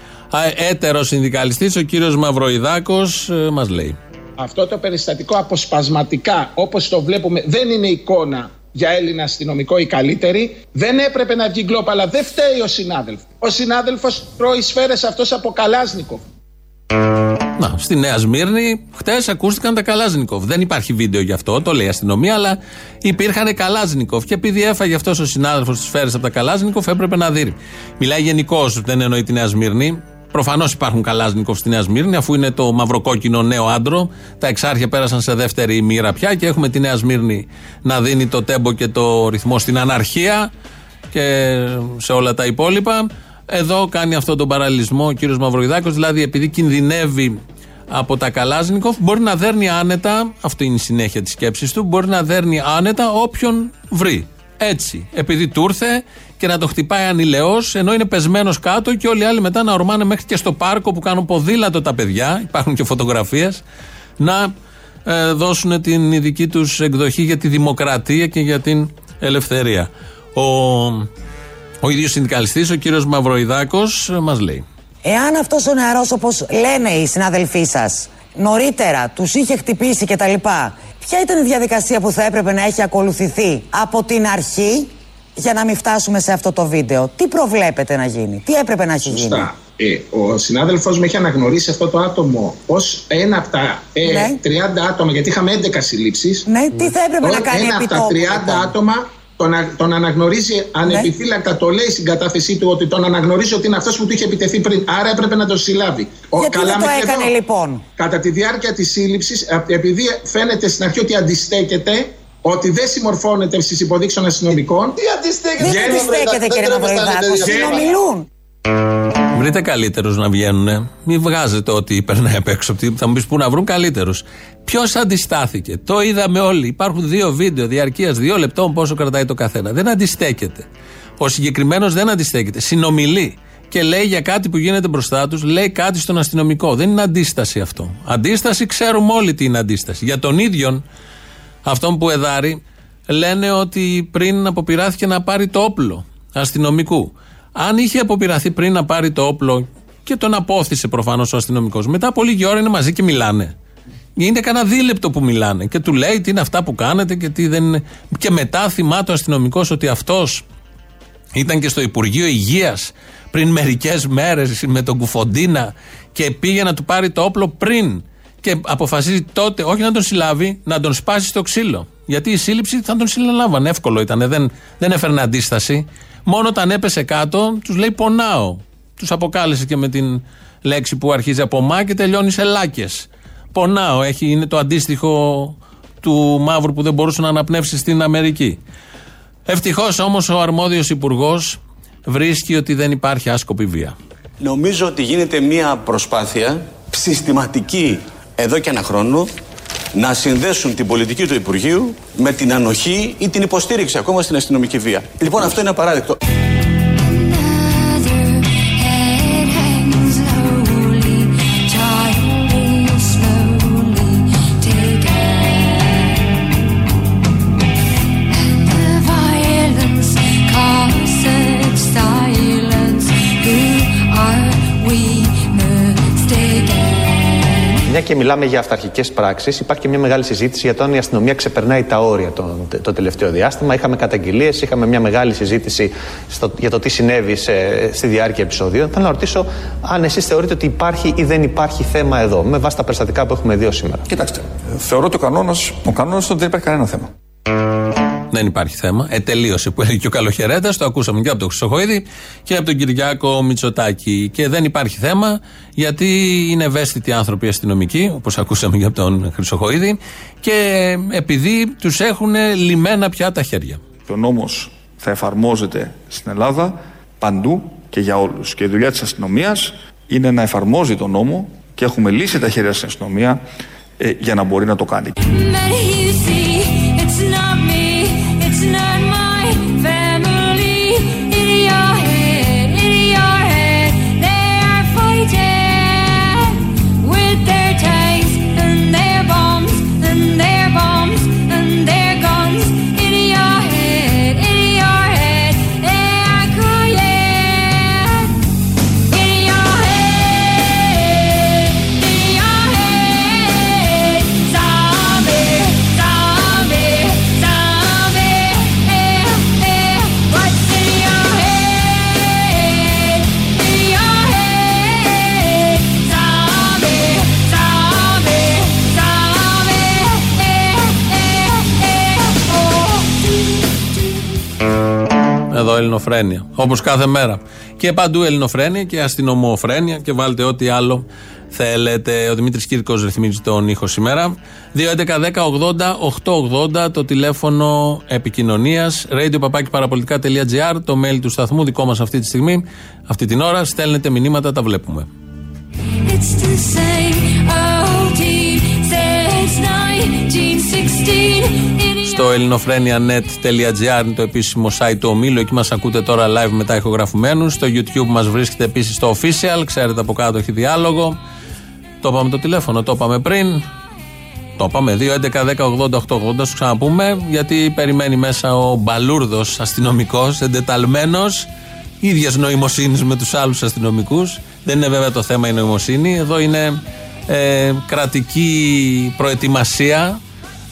Έτερος συνδικαλιστής, ο κύριος Μαυροϊδάκος, ε, μας λέει.
Αυτό το περιστατικό αποσπασματικά, όπως το βλέπουμε, δεν είναι εικόνα για Έλληνα αστυνομικό η καλύτερη. Δεν έπρεπε να βγει γκλόπ, αλλά δεν φταίει ο συνάδελφος. Ο συνάδελφος τρώει σφαίρες αυτός από Καλάσνικο.
Να, στη Νέα Σμύρνη, χτε ακούστηκαν τα Καλάζνικοφ. Δεν υπάρχει βίντεο γι' αυτό, το λέει η αστυνομία, αλλά υπήρχαν Καλάζνικοφ. Και επειδή έφαγε αυτός ο συνάδελφος τις σφαίρες από τα Καλάζνικοφ, έπρεπε να δει. Μιλάει γενικώς, δεν εννοεί τη Νέα Σμύρνη. Προφανώς υπάρχουν Καλάζνικοφ στη Νέα Σμύρνη, αφού είναι το μαυροκόκκινο νέο άντρο. Τα εξάρχεια πέρασαν σε δεύτερη μοίρα πια και έχουμε τη Νέα Σμύρνη να δίνει το τέμπο και το ρυθμό στην αναρχία και σε όλα τα υπόλοιπα. Εδώ κάνει αυτό τον παραλληλισμό ο κύριος Μαυροϊδάκο, δηλαδή επειδή κινδυνεύει από τα Καλάζνικοφ, μπορεί να δέρνει άνετα, αυτό είναι η συνέχεια της σκέψης του, μπορεί να δέρνει άνετα όποιον βρει. Έτσι, επειδή του ήρθε και να το χτυπάει ανηλαιώ, ενώ είναι πεσμένος κάτω και όλοι οι άλλοι μετά να ορμάνε μέχρι και στο πάρκο που κάνουν ποδήλατο τα παιδιά, υπάρχουν και φωτογραφίες, να ε, δώσουν την ειδική τους εκδοχή για τη δημοκρατία και για την ελευθερία. Ο, ο ίδιος συνδικαλιστής, ο κύριος Μαυροϊδάκος, μας λέει.
Εάν αυτός ο νεαρός, όπως λένε οι συναδελφοί σας, νωρίτερα τους είχε χτυπήσει κτλ., ποια ήταν η διαδικασία που θα έπρεπε να έχει ακολουθηθεί από την αρχή για να μην φτάσουμε σε αυτό το βίντεο; Τι προβλέπετε να γίνει, τι έπρεπε να έχει
Σωστά.
γίνει.
Ε, ο συνάδελφο με έχει αναγνωρίσει αυτό το άτομο ως ένα από τα ε,
Ναι.
30 άτομα, γιατί είχαμε 11 συλλήψεις.
Ναι, τι θα έπρεπε να κάνει
Ένα
επί
από τα
τόπου,
30
λοιπόν;
άτομα τον, α- τον αναγνωρίζει ανεπιφύλακτα, το λέει στην κατάθεσή του ότι τον αναγνωρίζει ότι είναι αυτός που του είχε επιτεθεί πριν. Άρα έπρεπε να τον συλλάβει. Ο-
Γιατί δεν το
μέχρι
έκανε
εδώ.
λοιπόν;
Κατά τη διάρκεια της σύλληψης, επειδή φαίνεται στην αρχή ότι αντιστέκεται, ότι δεν συμμορφώνεται στις υποδείξεις των αστυνομικών. Τι
αντιστέκεται, Δεν αντιστέκεται, κύριε Μαυροϊδάκο. Συνομιλούν.
Βρείτε καλύτερους να βγαίνουν. Μην βγάζετε ό,τι περνάει απ' έξω. Τι- Θα μου πεις πού να βρουν καλύτερους. Ποιος αντιστάθηκε. Το είδαμε όλοι. Υπάρχουν δύο βίντεο διαρκείας δύο λεπτών πόσο κρατάει το καθένα. Δεν αντιστέκεται. Ο συγκεκριμένος δεν αντιστέκεται. Συνομιλεί και λέει για κάτι που γίνεται μπροστά τους, λέει κάτι στον αστυνομικό. Δεν είναι αντίσταση αυτό. Αντίσταση ξέρουμε όλοι τι είναι αντίσταση. Για τον ίδιον αυτόν που εδάρει, λένε ότι πριν αποπειράθηκε να πάρει το όπλο αστυνομικού. Αν είχε αποπειραθεί πριν να πάρει το όπλο και τον απόθυσε προφανώς ο αστυνομικός, μετά από λίγη ώρα είναι μαζί και μιλάνε. Είναι κανένα δίλεπτο που μιλάνε και του λέει τι είναι αυτά που κάνετε και τι δεν είναι. Και μετά θυμάται ο αστυνομικός ότι αυτός ήταν και στο Υπουργείο Υγείας πριν μερικές μέρες με τον Κουφοντίνα και πήγε να του πάρει το όπλο πριν. Και αποφασίζει τότε όχι να τον συλλάβει, να τον σπάσει στο ξύλο. Γιατί η σύλληψη θα τον συλλάβαν. Εύκολο ήταν. Δεν, δεν έφερνε αντίσταση. Μόνο όταν έπεσε κάτω, τους λέει πονάω. Τους αποκάλεσε και με την λέξη που αρχίζει από μα και τελειώνει σε λάκες. Πονάω. Έχει, είναι το αντίστοιχο του μαύρου που δεν μπορούσε να αναπνεύσει στην Αμερική. Ευτυχώς όμως ο αρμόδιος υπουργός βρίσκει ότι δεν υπάρχει άσκοπη βία.
Νομίζω ότι γίνεται μια προσπάθεια συστηματική εδώ και ένα χρόνο να συνδέσουν την πολιτική του Υπουργείου με την ανοχή ή την υποστήριξη ακόμα στην αστυνομική βία. Λοιπόν, αυτό είναι απαράδεκτο.
Μια και μιλάμε για αυταρχικές πράξεις, υπάρχει και μια μεγάλη συζήτηση για το αν η αστυνομία ξεπερνάει τα όρια το, το τελευταίο διάστημα. Είχαμε καταγγελίες, είχαμε μια μεγάλη συζήτηση στο, για το τι συνέβη σε, στη διάρκεια επεισοδίων. Θέλω να ρωτήσω αν εσείς θεωρείτε ότι υπάρχει ή δεν υπάρχει θέμα εδώ, με βάση τα περιστατικά που έχουμε δει ως σήμερα.
Κοιτάξτε, θεωρώ ότι ο κανόνας ο κανόνας ότι δεν υπάρχει κανένα θέμα.
Δεν υπάρχει θέμα. Ε, τελείωσε που έλεγε και ο Καλοχαιρέτας. Το ακούσαμε και από τον Χρυσοχοίδη και από τον Κυριάκο Μητσοτάκη. Και δεν υπάρχει θέμα γιατί είναι ευαίσθητοι άνθρωποι αστυνομικοί, όπως ακούσαμε και από τον Χρυσοχοίδη, και επειδή τους έχουν λιμένα πια τα χέρια.
Και ο νόμος θα εφαρμόζεται στην Ελλάδα παντού και για όλους. Και η δουλειά της αστυνομίας είναι να εφαρμόζει τον νόμο και έχουμε λύσει τα χέρια στην αστυνομία ε, για να μπορεί να το κάνει.
no εδώ Ελληνοφρένια. Όπως κάθε μέρα. Και παντού Ελληνοφρένια και αστυνομοφρένια και βάλτε ό,τι άλλο θέλετε. Ο Δημήτρης Κύρκος ρυθμίζει τον ήχο σήμερα. 2.11.10.80.880 το τηλέφωνο επικοινωνίας. radio το mail του σταθμού δικό μας αυτή τη στιγμή. Αυτή την ώρα στέλνετε μηνύματα, τα βλέπουμε. Στο ελληνοφρένια.net.gr είναι το επίσημο site του ομίλου. Εκεί μας ακούτε τώρα live μετά ηχογραφημένου. Στο YouTube μας βρίσκεται επίσης το official. Ξέρετε από κάτω έχει διάλογο. Το είπαμε το τηλέφωνο, το είπαμε πριν. Το είπαμε 2.11.10.80.880. Σου ξαναπούμε γιατί περιμένει μέσα ο μπαλούρδος αστυνομικός, εντεταλμένος, ίδιας νοημοσύνης με τους άλλους αστυνομικούς. Δεν είναι βέβαια το θέμα η νοημοσύνη. Εδώ είναι ε, κρατική προετοιμασία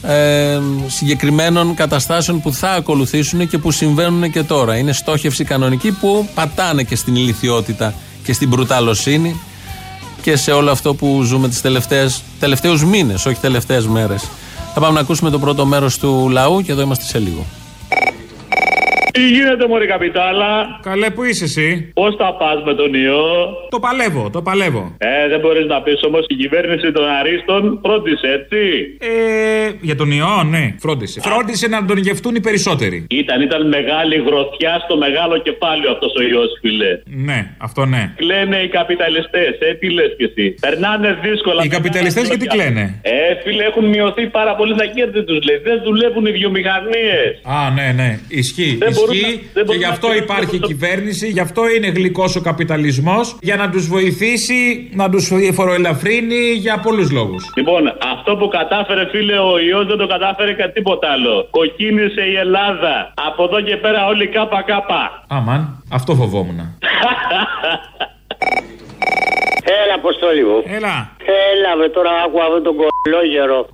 ε, συγκεκριμένων καταστάσεων που θα ακολουθήσουν και που συμβαίνουν και τώρα. Είναι στόχευση κανονική που πατάνε και στην ηλικιότητα και στην μπρουταλοσύνη και σε όλο αυτό που ζούμε τις τελευταίες, τελευταίους μήνες, όχι τελευταίες μέρες. Θα πάμε να ακούσουμε το πρώτο μέρος του λαού και εδώ είμαστε σε λίγο.
Τι γίνεται, Μωρή Καπιτάλα;
Καλέ, που είσαι εσύ;
Πώς τα πας με τον ιό;
Το παλεύω, το παλεύω.
Ε, δεν μπορείς να πεις όμως η κυβέρνηση των Αρίστων φρόντισε, έτσι.
Ε, για τον ιό, ναι, φρόντισε. Φρόντισε να τον γευτούν οι περισσότεροι.
Ήταν, ήταν μεγάλη γροθιά στο μεγάλο κεφάλαιο αυτός ο ιός, φίλε.
Ναι, αυτό ναι.
Κλαίνε οι καπιταλιστές, ε, τι λες κι εσύ. Περνάνε δύσκολα.
Οι καπιταλιστές γιατί κλαίνε;
Ε, φίλε, έχουν μειωθεί πάρα πολύ τα κέρδη τους, λέει. Δεν δουλεύουν οι βιομηχανίες.
Α, ναι, ναι. Ισχύει.
Δεν
ισχύει και γι' αυτό υπάρχει κυβέρνηση, γι' αυτό είναι γλυκός ο καπιταλισμός, για να τους βοηθήσει, να τους φοροελαφρύνει για πολλούς λόγους.
Λοιπόν, αυτό που κατάφερε, φίλε, ο ιός δεν το κατάφερε κάτι τίποτα άλλο. Κοκκίνησε η Ελλάδα. Από εδώ και πέρα όλοι κάπα κάπα.
Αμαν, αυτό φοβόμουν.
Έλα, αποστόλη μου.
Έλα.
Έλα, με τώρα άκουγα αυτόν τον κολόγερο.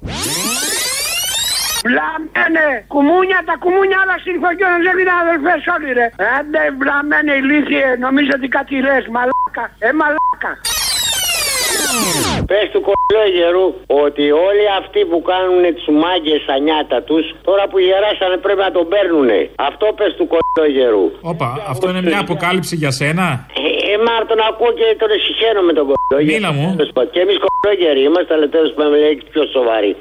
Βλαμμένε! Κουμούνια, τα κουμούνια άλλα στην οικογένεια δεν είναι αδελφέ όλοι ρε. Άντε βλαμμένε ηλίθιε, νομίζω ότι κάτι λες, μαλάκα. Ε, μαλάκα.
Πες του κολόγερου ότι όλοι αυτοί που κάνουν τις μάγκες στα νιάτα τους, τώρα που γεράσανε πρέπει να τον παίρνουνε. Αυτό πες του κολόγερου.
Όπα, αυτό είναι μια αποκάλυψη για σένα;
Ε, ε μα τον ακούω και τον συγχαίρω με τον κολόγερο.
Μίλα μου.
Και εμείς κολόγεροι είμαστε, αλλά τέλος πάντων πιο σοβαροί.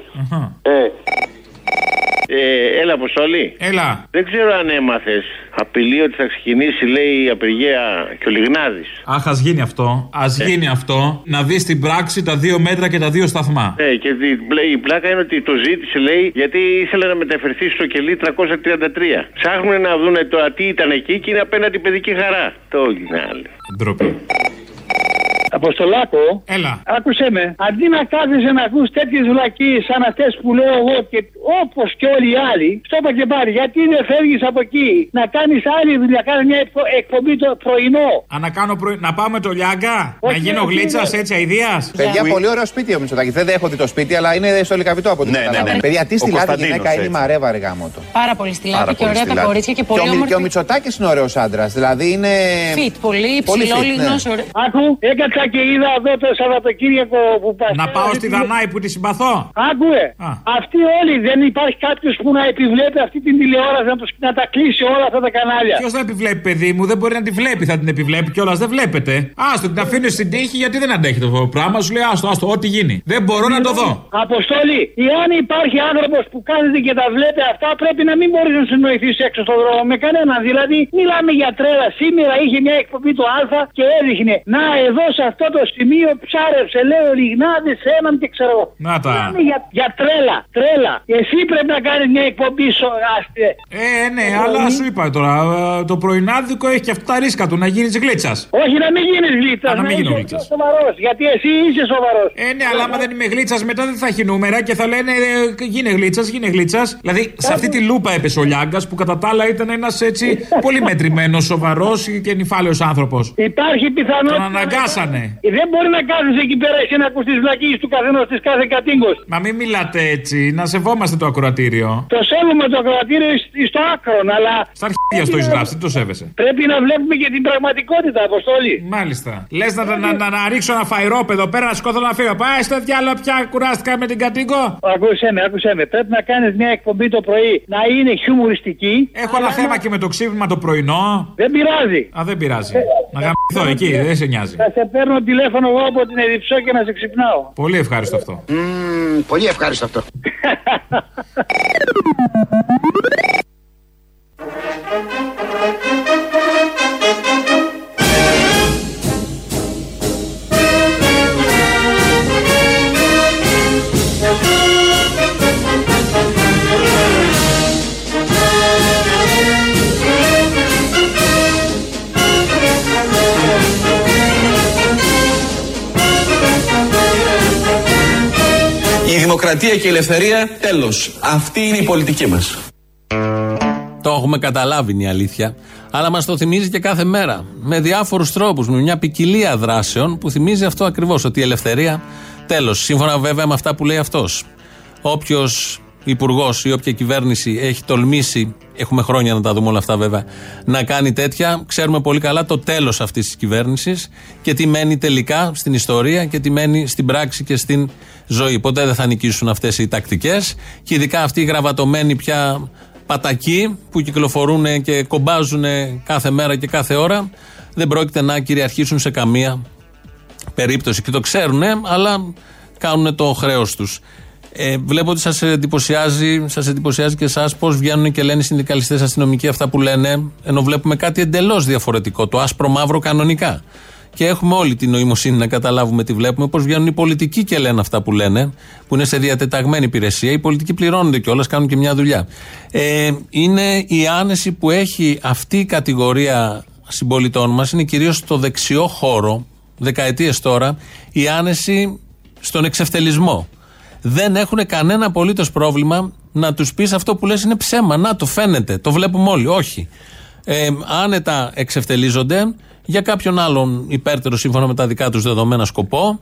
Ε. Ε, έλα, Αποστολή.
Έλα.
Δεν ξέρω αν έμαθες. Απειλεί ότι θα ξεκινήσει, λέει, η απεργία και ο Λιγνάδης.
Αχ, ας γίνει αυτό. Α
Ε.
γίνει αυτό. Να δεις στην πράξη τα δύο μέτρα και τα δύο σταθμά.
Ναι, και η- η πλάκα είναι ότι το ζήτησε, λέει, γιατί ήθελε να μεταφερθεί στο κελί 333. Ψάχνουν να δουν τώρα τι ήταν εκεί και είναι απέναντι παιδική χαρά. Το είναι άλλο.
Ντροπή.
Αποστολάκο.
Έλα.
Άκουσε με. Αντί να κάθεσαι να ακούς τέτοιες βλακίες σαν αυτές που λέω εγώ και όπως και όλοι οι άλλοι, στο είπα και πάλι, γιατί δεν φεύγεις από εκεί να κάνεις άλλη δουλειά, κάνεις μια εκπο- εκπομπή το πρωινό.
Α, να, κάνω πρωί- να πάω με το Λιάγκα, να
Όχι,
γίνω
όχι,
γλίτσας
είναι-
έτσι αηδίας.
Παιδιά, πολύ ωραίο σπίτι ο Μητσοτάκη. Δεν έχω δει το σπίτι, αλλά είναι στο Λικαβιτό από ό,τι
Ναι, ναι,
καταλάβαμε.
ναι.
Παιδιά, τι
Ο
στη λάδι
Κωνσταντίνος,
γυναίκα είναι η
έτσι.
μαρέβα ρε γάμο το.
Πάρα πολύ στυλάκι
Πάρα
και
πολύ
ωραία τα
στυλάκι.
κορίτσια και
Και
πολύ
ο, Μι-
όμορφη.
και ο Μητσοτάκης είναι ωραίος άντρας. Δηλαδή είναι.
Fit, πολύ
Πολύ
υψηλό,
fit, ναι.
λιγνός, ωραίο.
Άκου, έκατσα και είδα εδώ το Σαββατοκύριακο που πας.
Να πάω στη Δανάη που τη συμπαθώ;
Άκουε. Αυτοί όλοι δεν υπάρχει κάποιος που να επιβλέπει αυτή την τηλεόραση να, τους, να τα κλείσει όλα αυτά τα κανάλια.
Ποιος θα επιβλέπει, παιδί μου, δεν μπορεί να τη βλέπει. Θα την επιβλέπει κιόλας, δεν βλέπετε. Άστο, την αφήνεις στην τύχη γιατί δεν αντέχει το πράγμα. Σου λέει, άστο, άστο, ό,τι γίνει. Δεν μπορώ να το δω.
Αποστολή, εάν υπάρχει άνθρωπος που κάθεται και τα βλέπει αυτά, πρέπει να μην μπορείς να συνοηθείς έξω στον δρόμο με κανέναν. Δηλαδή, μιλάμε για τρέλα. Σήμερα είχε μια εκπομπή το Α και έδειχνε. Να, εδώ σε αυτό το σημείο ψάρεψε, λέει ο Λιγνάδη έναν και ξέρω εγώ.
Να τα.
Μιλάμε για, για τρέλα, τρέλα. Εσύ πρέπει να κάνεις μια εκπομπή σο, άστε.
Ε, ναι, αλλά σου είπα τώρα, ε, το πρωινάδικο έχει και αυτά τα ρίσκα του να γίνεις γλίτσας.
Όχι να μην γίνεις γλίτσας.
Α, να μην γίνω γλίτσας.
σοβαρός. Γιατί εσύ είσαι σοβαρός.
Ε, ναι, αλλά άμα δεν είμαι γλίτσας, μετά δεν θα έχει νούμερα και θα λένε ε, γίνε γλίτσας, γίνε γλίτσας. Δηλαδή, σε αυτή τη λούπα έπεσε ο Λιάγκας που κατά τα άλλα ήταν ένας έτσι πολύ μετρημένος, σοβαρός και νυφάλαιος άνθρωπος.
Υπάρχει πιθανότητα.
Τον αναγκάσανε.
Ε, Δεν μπορεί να κάθεσαι εκεί πέρα και να ακούς τις βλακίες του καθενός της κάθε κατοίκος.
Μα μην μιλάτε έτσι, να σεβόμαστε το ακροατήριο.
Το σέβομαι το ακροατήριο εις- εις το άκρο, αλλά.
Στα αρχίδια στο έχει γράψει, τι το σέβεσαι;
Πρέπει να βλέπουμε και την πραγματικότητα, Αποστόλη.
Μάλιστα. Λες να, να, να, να, ρίξω ένα φαϊρόπεδο πέρα να σκοτώ να φύγω. Πάει στο διάλογο πια κουράστηκα με την κατοίκο.
Ακούσέ με, ακούσέ με. Πρέπει να κάνεις μια εκπομπή το πρωί να είναι χιουμοριστική.
Έχω ένα θέμα και με το ξύπνημα το πρωινό.
Δεν πειράζει.
Α, δεν πειράζει. Να γαμπηθώ εκεί, δεν σε νοιάζει.
Θα σε παίρνω τηλέφωνο εγώ από την Εδιψό και να σε ξυπνάω.
Πολύ ευχάριστο αυτό.
πολύ ευχάριστο αυτό.
δημοκρατία και η ελευθερία, τέλος. Αυτή είναι η πολιτική μας.
Το έχουμε καταλάβει είναι η αλήθεια. Αλλά μας το θυμίζει και κάθε μέρα. Με διάφορους τρόπους, με μια ποικιλία δράσεων που θυμίζει αυτό ακριβώς. Ότι η ελευθερία, τέλος. Σύμφωνα βέβαια με αυτά που λέει αυτός. Όποιος υπουργός ή όποια κυβέρνηση έχει τολμήσει, έχουμε χρόνια να τα δούμε όλα αυτά βέβαια, να κάνει τέτοια, ξέρουμε πολύ καλά το τέλος αυτής της κυβέρνησης και τι μένει τελικά στην ιστορία και τι μένει στην πράξη και στην ζωή. Ποτέ δεν θα νικήσουν αυτές οι τακτικές και ειδικά αυτοί οι γραβατωμένοι πια πατακοί που κυκλοφορούν και κομπάζουν κάθε μέρα και κάθε ώρα δεν πρόκειται να κυριαρχήσουν σε καμία περίπτωση. Και το ξέρουν, αλλά κάνουν το χρέος τους. Ε, βλέπω ότι σας εντυπωσιάζει, σας εντυπωσιάζει και εσάς πώς βγαίνουν και λένε οι συνδικαλιστές αστυνομικοί αυτά που λένε, ενώ βλέπουμε κάτι εντελώς διαφορετικό, το άσπρο μαύρο κανονικά. Και έχουμε όλη την νοημοσύνη να καταλάβουμε τι βλέπουμε, πώς βγαίνουν οι πολιτικοί και λένε αυτά που λένε, που είναι σε διατεταγμένη υπηρεσία. Οι πολιτικοί πληρώνονται κιόλας, κάνουν και μια δουλειά. Ε, είναι η άνεση που έχει αυτή η κατηγορία συμπολιτών μας, είναι κυρίως στο δεξιό χώρο, δεκαετίες τώρα, η άνεση στον εξευτελισμό. Δεν έχουν κανένα απολύτως πρόβλημα να τους πεις αυτό που λες είναι ψέμα. Να το φαίνεται, το βλέπουμε όλοι. Όχι. Ε, άνετα εξευτελίζονται για κάποιον άλλον υπέρτερο σύμφωνα με τα δικά τους δεδομένα σκοπό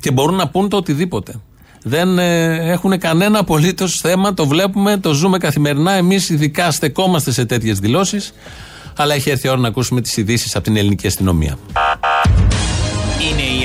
και μπορούν να πούν το οτιδήποτε. Δεν ε, έχουν κανένα απολύτως θέμα, το βλέπουμε, το ζούμε καθημερινά. Εμείς ειδικά στεκόμαστε σε τέτοιες δηλώσεις. Αλλά έχει έρθει η ώρα να ακούσουμε τις ειδήσεις από την ελληνική αστυνομία.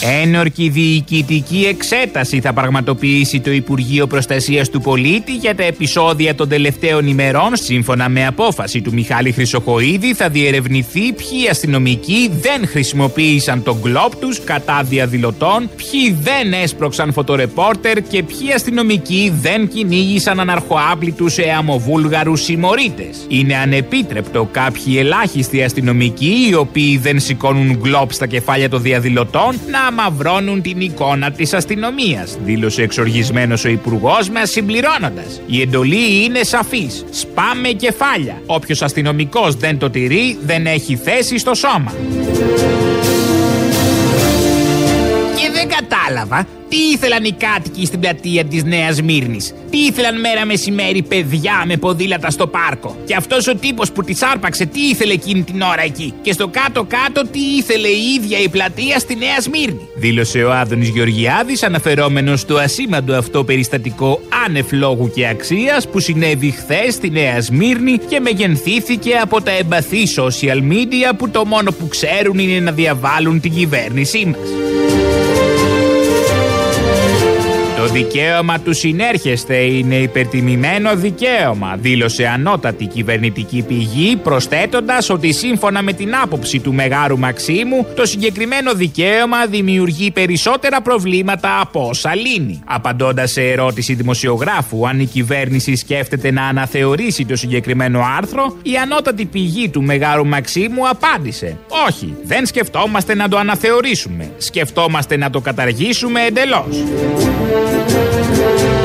Ένορκη διοικητική εξέταση θα πραγματοποιήσει το Υπουργείο Προστασίας του Πολίτη για τα επεισόδια των τελευταίων ημερών. Σύμφωνα με απόφαση του Μιχάλη Χρυσοχοίδη, θα διερευνηθεί ποιοι αστυνομικοί δεν χρησιμοποίησαν τον γκλόπ τους κατά διαδηλωτών, ποιοι δεν έσπρωξαν φωτορεπόρτερ και ποιοι αστυνομικοί δεν κυνήγησαν αναρχοάπλητους εαμοβούλγαρου συμμορίτες. Είναι ανεπίτρεπτο κάποιοι ελάχιστοι αστυνομικοί, οι οποίοι δεν σηκώνουν γκλόπ στα κεφάλια των διαδηλωτών, να αμαυρώνουν την εικόνα της αστυνομίας, δήλωσε εξοργισμένος ο Υπουργός μας συμπληρώνοντας. Η εντολή είναι σαφής. Σπάμε κεφάλια. Όποιος αστυνομικός δεν το τηρεί δεν έχει θέση στο σώμα. Και δεν κατάλαβα τι ήθελαν οι κάτοικοι στην πλατεία της Νέας Μύρνης; Τι ήθελαν μέρα μεσημέρι παιδιά με ποδήλατα στο πάρκο; Και αυτός ο τύπος που τη άρπαξε, τι ήθελε εκείνη την ώρα εκεί; Και στο κάτω-κάτω, τι ήθελε η ίδια η πλατεία στη Νέας Σμύρνη. Δήλωσε ο Άδωνης Γεωργιάδης, αναφερόμενος στο ασήμαντο αυτό περιστατικό άνευ λόγου και αξίας που συνέβη χθες στη Νέας Σμύρνη και μεγενθήθηκε από τα εμπαθή social media που το μόνο που ξέρουν είναι να διαβάλουν την κυβέρνησή μας. Το δικαίωμα του συνέρχεστε είναι υπερτιμημένο δικαίωμα, δήλωσε ανώτατη κυβερνητική πηγή, προσθέτοντας ότι σύμφωνα με την άποψη του Μεγάρου Μαξίμου, το συγκεκριμένο δικαίωμα δημιουργεί περισσότερα προβλήματα από όσα λύνει. Απαντώντας σε ερώτηση δημοσιογράφου αν η κυβέρνηση σκέφτεται να αναθεωρήσει το συγκεκριμένο άρθρο, η ανώτατη πηγή του Μεγάρου Μαξίμου απάντησε: Όχι, δεν σκεφτόμαστε να το αναθεωρήσουμε. Σκεφτόμαστε να το καταργήσουμε εντελώς. Thank you.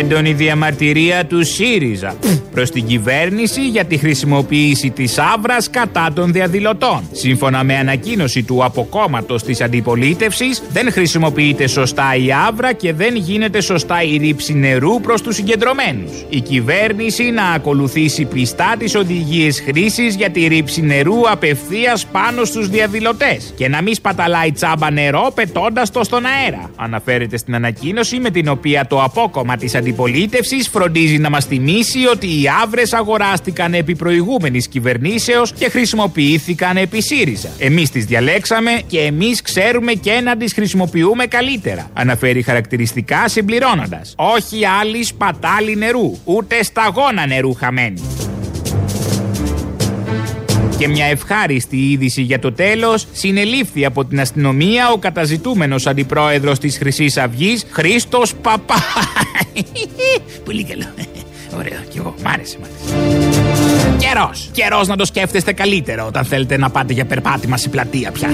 Έντονη διαμαρτυρία του ΣΥΡΙΖΑ. προς την κυβέρνηση για τη χρησιμοποίηση της Αύρα κατά των διαδηλωτών. Σύμφωνα με ανακοίνωση του αποκόμματος της αντιπολίτευσης, δεν χρησιμοποιείται σωστά η Αύρα και δεν γίνεται σωστά η ρήψη νερού προς τους συγκεντρωμένους. Η κυβέρνηση να ακολουθήσει πιστά τις οδηγίες χρήσης για τη ρήψη νερού απευθείας πάνω στους διαδηλωτές και να μην σπαταλάει τσάμπα νερό πετώντας το στον αέρα. Αναφέρεται στην ανακοίνωση με την οποία το απόκομμα της αντιπολίτευσης φροντίζει να μας θυμίσει ότι οι άβρες αγοράστηκαν επί προηγούμενης κυβερνήσεως και χρησιμοποιήθηκαν επί ΣΥΡΙΖΑ. Εμείς τις διαλέξαμε και εμείς ξέρουμε και να τις χρησιμοποιούμε καλύτερα. Αναφέρει χαρακτηριστικά συμπληρώνοντας. Όχι άλλη σπατάλη νερού, ούτε σταγόνα νερού χαμένη. Και μια ευχάριστη είδηση για το τέλος, συνελήφθη από την αστυνομία ο καταζητούμενος αντιπρόεδρος της Χρυσής Αυγής, Χρήστος Παπά. Πολύ καλό. Ωραίο, κι εγώ. Μ' άρεσε, μ' άρεσε. Καιρός. Καιρός να το σκέφτεστε καλύτερο όταν θέλετε να πάτε για περπάτημα σε πλατεία πια.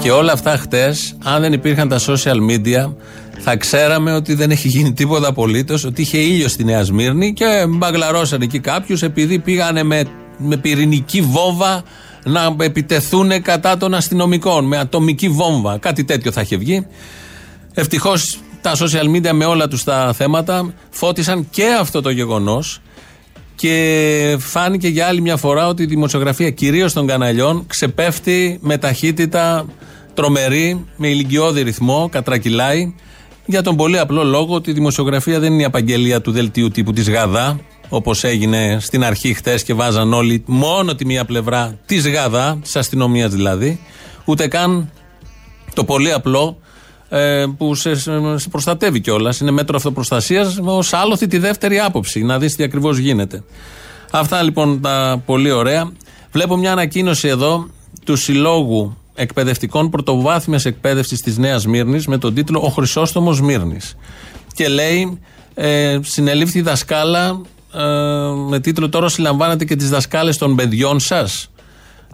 Και όλα αυτά χτες, αν δεν υπήρχαν τα social media, θα ξέραμε ότι δεν έχει γίνει τίποτα απολύτως, ότι είχε ήλιο στη Νέα Σμύρνη και μπαγλαρώσαν εκεί κάποιους επειδή πήγανε με, με πυρηνική βόμβα να επιτεθούν κατά των αστυνομικών, με ατομική βόμβα. Κάτι τέτοιο θα είχε βγει. Ευτυχώς τα social media με όλα τους τα θέματα φώτισαν και αυτό το γεγονός και φάνηκε για άλλη μια φορά ότι η δημοσιογραφία κυρίως των καναλιών ξεπέφτει με ταχύτητα τρομερή, με ηλικιώδη ρυθμό, κατρακυλάει για τον πολύ απλό λόγο ότι η δημοσιογραφία δεν είναι η απαγγελία του δελτίου τύπου της Γαδά, όπως έγινε στην αρχή χτε και βάζαν όλοι μόνο τη μία πλευρά της Γαδά, της αστυνομίας δηλαδή, ούτε καν το πολύ απλό ε, που σε, σε προστατεύει κιόλας. Είναι μέτρο αυτοπροστασίας ως άλοθη τη δεύτερη άποψη, να δεις τι ακριβώς γίνεται. Αυτά λοιπόν τα πολύ ωραία. Βλέπω μια ανακοίνωση εδώ του Συλλόγου Εκπαιδευτικών Πρωτοβάθμιας Εκπαίδευσης της Νέας Μύρνης με τον τίτλο Ο Χρυσόστομος Μύρνης. Και λέει, ε, συνελήφθη δασκάλα ε, με τίτλο Τώρα συλλαμβάνετε και τις δασκάλες των παιδιών σας.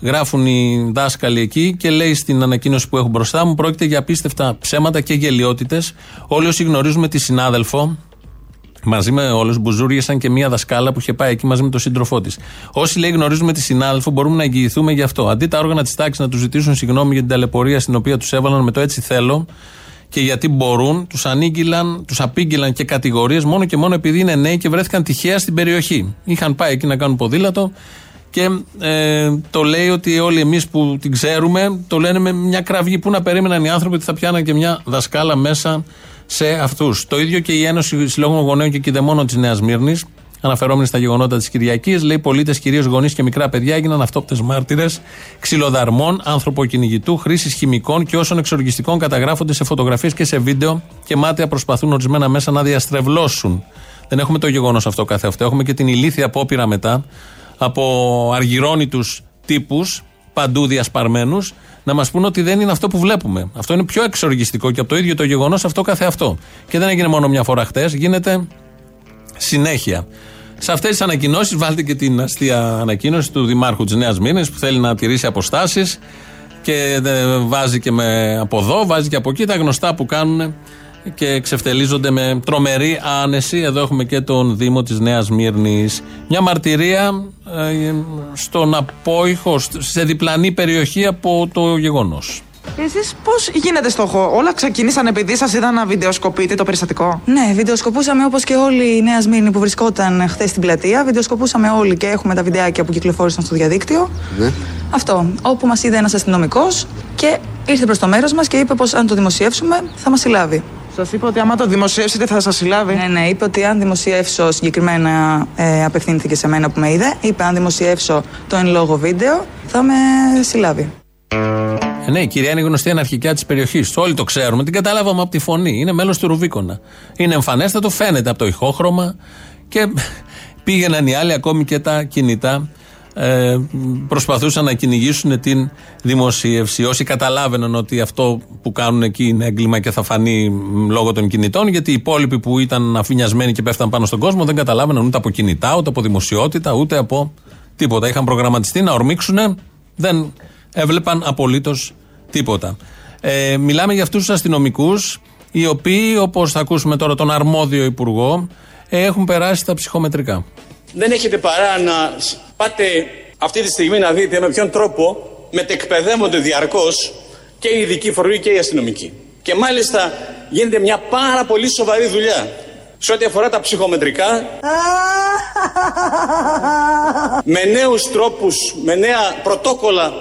Γράφουν οι δάσκαλοι εκεί και λέει στην ανακοίνωση που έχω μπροστά μου: Πρόκειται για απίστευτα ψέματα και γελιότητες. Όλοι όσοι γνωρίζουμε τη συνάδελφο, μαζί με όλους, μπουζούριασαν και μία δασκάλα που είχε πάει εκεί μαζί με τον σύντροφό της. Όσοι λέει γνωρίζουμε τη συνάδελφο, μπορούμε να εγγυηθούμε γι' αυτό. Αντί τα όργανα της τάξης να τους ζητήσουν συγγνώμη για την ταλαιπωρία στην οποία τους έβαλαν με το έτσι θέλω και γιατί μπορούν, τους ανήγγυλαν, τους απήγγυλαν και κατηγορίες μόνο και μόνο επειδή είναι νέοι και βρέθηκαν τυχαία στην περιοχή. Είχαν πάει εκεί να κάνουν ποδήλατο και ε, το λέει ότι όλοι εμείς που την ξέρουμε το λένε με μια κραυγή που να περίμεναν οι άνθρωποι ότι θα πιάναν και μια δασκάλα μέσα σε αυτούς. Το ίδιο και η Ένωση Συλλόγων Γονέων και Κιδεμόνων της Νέας Μύρνης, αναφερόμενη στα γεγονότα της Κυριακής, λέει: Πολίτες, κυρίως γονείς και μικρά παιδιά έγιναν αυτόπτες μάρτυρες ξυλοδαρμών, ανθρωποκυνηγητού, χρήσης χημικών και όσων εξοργιστικών καταγράφονται σε φωτογραφίες και σε βίντεο και μάτια προσπαθούν ορισμένα μέσα να διαστρεβλώσουν. Δεν έχουμε το γεγονός αυτό κάθε αυτό. Έχουμε και την ηλίθια απόπειρα μετά από αργυρώνητους τύπους, παντού διασπαρμένους, να μας πούνε ότι δεν είναι αυτό που βλέπουμε. Αυτό είναι πιο εξοργιστικό και από το ίδιο το γεγονός αυτό καθε αυτό. Και δεν έγινε μόνο μια φορά χτες, γίνεται συνέχεια. Σε αυτές τις ανακοινώσεις, βάλτε και την αστεία ανακοίνωση του Δημάρχου της Νέας Μήνης που θέλει να τηρήσει αποστάσεις και ε, βάζει και με από εδώ, βάζει και από εκεί τα γνωστά που κάνουν και εξευτελίζονται με τρομερή άνεση. Εδώ έχουμε και τον Δήμο της Νέας Μύρνης. Μια μαρτυρία ε, στον απόϊχο, σε διπλανή περιοχή από το γεγονός.
Εσείς πώς γίνεται στόχο, Όλα ξεκίνησαν επειδή σας είδαν να βιντεοσκοπείτε το περιστατικό.
Ναι, βιντεοσκοπούσαμε όπως και όλοι η Νέα Σμύρνη που βρισκόταν χθες στην πλατεία. Βιντεοσκοπούσαμε όλοι και έχουμε τα βιντεάκια που κυκλοφόρησαν στο διαδίκτυο.
Ναι.
Αυτό. Όπου μας είδε ένας αστυνομικός και ήρθε προς το μέρος μας και είπε πως αν το δημοσιεύσουμε θα μας συλλάβει.
Σας είπε ότι άμα το δημοσιεύσετε θα σας συλλάβει.
Ναι, ναι, είπε ότι αν δημοσιεύσω συγκεκριμένα ε, απευθύνθηκε σε μένα που με είδε. Είπε αν δημοσιεύσω το εν λόγω βίντεο θα με συλλάβει.
Ε, ναι, η κυρία είναι γνωστή αναρχικά της περιοχής. Όλοι το ξέρουμε, την καταλάβαμε από τη φωνή. Είναι μέλος του Ρουβίκονα. Είναι εμφανέστατο, φαίνεται από το ηχόχρωμα και πήγαιναν οι άλλοι ακόμη και τα κινητά ε, προσπαθούσαν να κυνηγήσουν την δημοσίευση. Όσοι καταλάβαιναν ότι αυτό που κάνουν εκεί είναι έγκλημα και θα φανεί λόγω των κινητών, γιατί οι υπόλοιποι που ήταν αφηνιασμένοι και πέφταν πάνω στον κόσμο δεν καταλάβαιναν ούτε από κινητά, ούτε από δημοσιότητα, ούτε από τίποτα. Είχαν προγραμματιστεί να ορμήξουν, δεν έβλεπαν απολύτως τίποτα. Ε, μιλάμε για αυτούς τους αστυνομικούς οι οποίοι, όπως θα ακούσουμε τώρα τον αρμόδιο υπουργό, έχουν περάσει τα ψυχομετρικά.
Δεν έχετε παρά να πάτε αυτή τη στιγμή να δείτε με ποιον τρόπο μετεκπαιδεύονται διαρκώς και οι ειδικοί φορείς και οι αστυνομικοί. Και μάλιστα γίνεται μια πάρα πολύ σοβαρή δουλειά σε ό,τι αφορά τα ψυχομετρικά με νέους τρόπους, με νέα πρωτόκολλα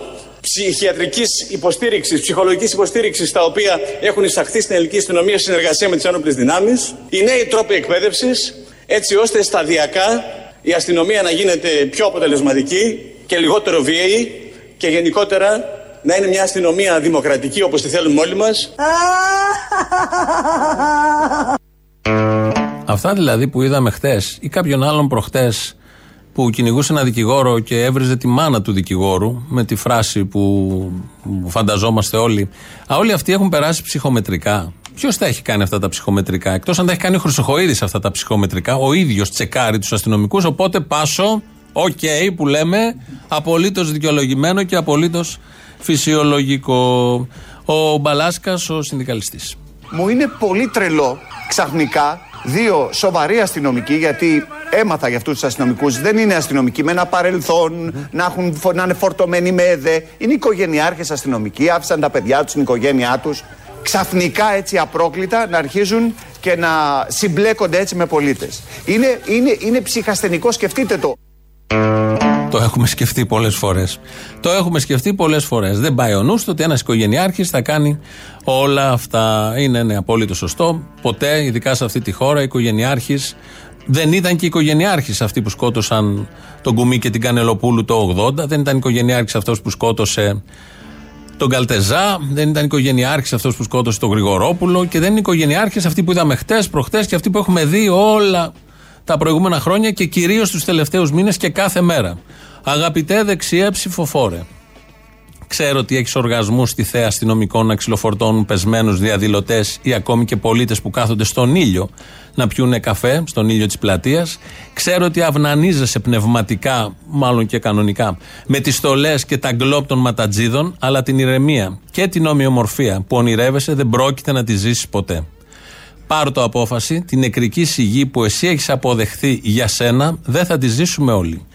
ψυχιατρικής υποστήριξης, ψυχολογικής υποστήριξης τα οποία έχουν εισαχθεί στην ελληνική αστυνομία συνεργασία με τις ένοπλες δυνάμεις, οι νέοι τρόποι εκπαίδευσης, έτσι ώστε σταδιακά η αστυνομία να γίνεται πιο αποτελεσματική και λιγότερο βίαιη και γενικότερα να είναι μια αστυνομία δημοκρατική όπως τη θέλουμε όλοι μας.
Αυτά δηλαδή που είδαμε χτες ή κάποιον άλλον προχτές που κυνηγούσε ένα δικηγόρο και έβριζε τη μάνα του δικηγόρου με τη φράση που φανταζόμαστε όλοι. Α, όλοι αυτοί έχουν περάσει ψυχομετρικά. Ποιος τα έχει κάνει αυτά τα ψυχομετρικά, εκτός αν τα έχει κάνει ο Χρυσοχοίδης αυτά τα ψυχομετρικά, ο ίδιος τσεκάρει τους αστυνομικούς. Οπότε πάσο, οκ, που λέμε, απολύτως δικαιολογημένο και απολύτως φυσιολογικό. Ο Μπαλάσκας, ο συνδικαλιστής.
Μου είναι πολύ τρελό ξαφνικά δύο σοβαροί αστυνομικοί, γιατί έμαθα για αυτούς τους αστυνομικούς, δεν είναι αστυνομικοί με ένα παρελθόν, να, έχουν, να είναι φορτωμένοι με ΕΔΕ. Είναι οικογενειάρχες αστυνομικοί, άφησαν τα παιδιά τους, την οικογένειά τους. Ξαφνικά έτσι απρόκλητα να αρχίζουν και να συμπλέκονται έτσι με πολίτες. Είναι, είναι, είναι ψυχασθενικό, σκεφτείτε το.
Το έχουμε σκεφτεί πολλές φορές. Το έχουμε σκεφτεί πολλές φορές. Δεν πάει ο νους ότι ένας οικογενειάρχης θα κάνει όλα αυτά. Είναι ναι, απόλυτο σωστό. Ποτέ, ειδικά σε αυτή τη χώρα, οικογενειάρχης δεν ήταν και οικογενειάρχης αυτοί που σκότωσαν τον Κουμί και την Κανελοπούλου το 80. Δεν ήταν οικογενειάρχης αυτός που σκότωσε τον Καλτεζά. Δεν ήταν οικογενειάρχης αυτός που σκότωσε τον Γρηγορόπουλο. Και δεν είναι οικογενειάρχης αυτοί που είδαμε χτες, προχτές και αυτοί που έχουμε δει όλα τα προηγούμενα χρόνια και κυρίως τους τελευταίους μήνες και κάθε μέρα. Αγαπητέ δεξιέ ψηφοφόρε, ξέρω ότι έχεις οργασμούς στη θέα αστυνομικών να ξυλοφορτώνουν πεσμένους διαδηλωτές ή ακόμη και πολίτες που κάθονται στον ήλιο να πιούνε καφέ, στον ήλιο της πλατείας. Ξέρω ότι αυνανίζεσαι πνευματικά, μάλλον και κανονικά, με τις στολές και τα γκλόπ των ματατζίδων, αλλά την ηρεμία και την ομοιομορφία που ονειρεύεσαι δεν πρόκειται να τη ζήσεις ποτέ. Πάρω το απόφαση, την νεκρική σιγή που εσύ έχεις αποδεχθεί για σένα, δεν θα τη ζήσουμε όλοι.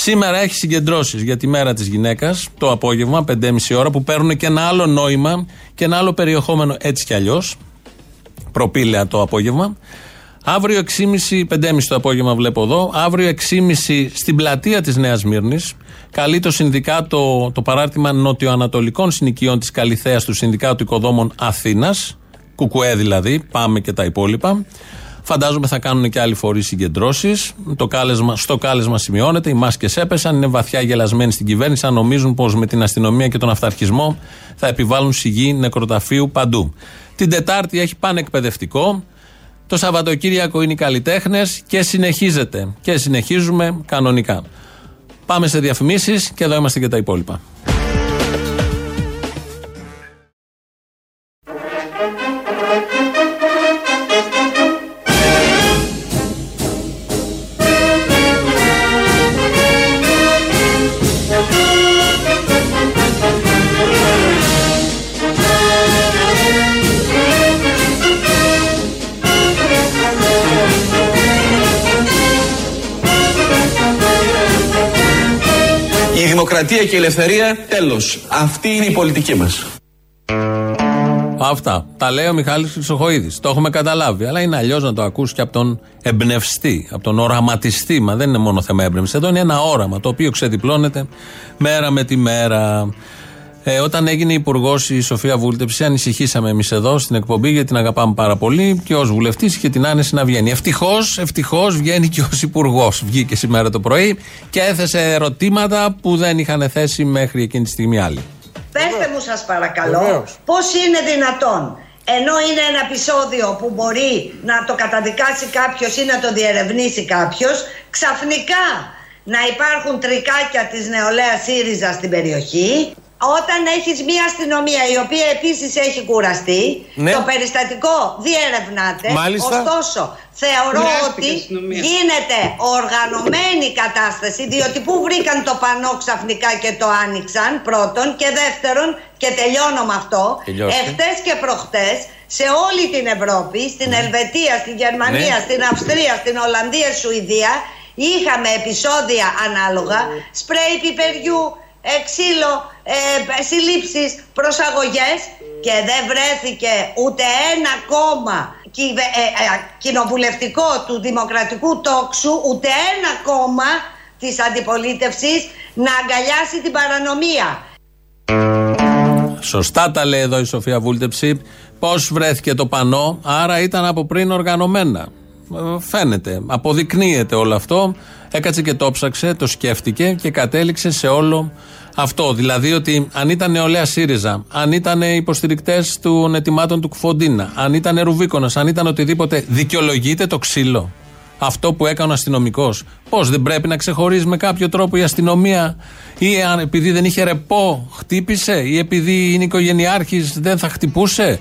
Σήμερα έχει συγκεντρώσεις για τη μέρα της γυναίκας το απόγευμα, 5.30 ώρα, που παίρνουν και ένα άλλο νόημα και ένα άλλο περιεχόμενο έτσι κι αλλιώς. Προπήλαια το απόγευμα. Αύριο 6.30, 5.30 το απόγευμα βλέπω εδώ. Αύριο 6.30 στην πλατεία της Νέας Μύρνης. Καλεί το Συνδικάτο, το παράρτημα Νοτιοανατολικών Συνοικιών της Καλιθέα του Συνδικάτου Οικοδόμων Αθήνας. Κουκουέ δηλαδή, πάμε και τα υπόλοιπα. Φαντάζομαι θα κάνουν και άλλοι φορείς συγκεντρώσεις. Στο κάλεσμα σημειώνεται, οι μάσκες έπεσαν, είναι βαθιά γελασμένοι στην κυβέρνηση, αν νομίζουν πως με την αστυνομία και τον αυταρχισμό θα επιβάλλουν σιγή νεκροταφείου παντού. Την Τετάρτη έχει πάνε εκπαιδευτικό. Το Σαββατοκύριακο είναι οι καλλιτέχνες και συνεχίζεται. Και συνεχίζουμε κανονικά. Πάμε σε διαφημίσεις και εδώ είμαστε και τα υπόλοιπα.
Δημοκρατία και η ελευθερία, τέλος. Αυτή είναι η πολιτική μας.
Αυτά. Τα λέει ο Μιχάλης Χρυσοχοίδης. Το έχουμε καταλάβει. Αλλά είναι αλλιώς να το ακούσει και από τον εμπνευστή, από τον οραματιστή. Μα δεν είναι μόνο θέμα έμπνευση. Εδώ είναι ένα όραμα το οποίο ξεδιπλώνεται μέρα με τη μέρα. Ε, όταν έγινε υπουργός η Σοφία Βούλτεψη, ανησυχήσαμε εμείς εδώ στην εκπομπή γιατί την αγαπάμε πάρα πολύ και ως βουλευτής είχε την άνεση να βγαίνει. Ευτυχώς, ευτυχώς βγαίνει και ως υπουργός. Βγήκε σήμερα το πρωί και έθεσε ερωτήματα που δεν είχαν θέσει μέχρι εκείνη τη στιγμή άλλοι.
Πετε μου σας παρακαλώ πώς είναι δυνατόν ενώ είναι ένα επεισόδιο που μπορεί να το καταδικάσει κάποιος ή να το διερευνήσει κάποιος ξαφνικά να υπάρχουν τρικάκια της νεολαίας ΣΥΡΙΖΑ στην περιοχή όταν έχεις μια αστυνομία η οποία επίσης έχει κουραστεί,
Ναι.
το περιστατικό διερευνάται.
Μάλιστα.
Ωστόσο, θεωρώ
Χρειάστηκε
ότι
αστυνομία.
γίνεται οργανωμένη κατάσταση, διότι πού βρήκαν το πανό ξαφνικά και το άνοιξαν, πρώτον, και δεύτερον, και τελειώνω με αυτό,
Τελειώστε.
εχθές και προχτές σε όλη την Ευρώπη, στην Ελβετία, στην Γερμανία,
Ναι.
στην Αυστρία, στην Ολλανδία, Σουηδία, είχαμε επεισόδια ανάλογα, σπρέι πιπεριού, ε, ξύλο, ε, συλλήψεις, προσαγωγές και δεν βρέθηκε ούτε ένα κόμμα κυβε- ε, ε, κοινοβουλευτικό του δημοκρατικού τόξου, ούτε ένα κόμμα της αντιπολίτευσης να αγκαλιάσει την παρανομία.
Σωστά τα λέει εδώ η Σοφία Βούλτεψη. Πώς βρέθηκε το πανό, άρα ήταν από πριν οργανωμένα. Ε, Φαίνεται, αποδεικνύεται όλο αυτό. Έκατσε και το ψάξε, το σκέφτηκε και κατέληξε σε όλο αυτό. Δηλαδή ότι αν ήταν νεολαία ΣΥΡΙΖΑ, αν ήταν υποστηρικτές των ετοιμάτων του Κουφοντίνα, αν ήταν Ρουβίκονας, αν ήταν οτιδήποτε, δικαιολογείται το ξύλο. Αυτό που έκανε ο αστυνομικός. Πώς δεν πρέπει να ξεχωρίζει με κάποιο τρόπο η αστυνομία, ή αν επειδή δεν είχε ρεπό, χτύπησε, ή επειδή είναι οικογενειάρχης, δεν θα χτυπούσε;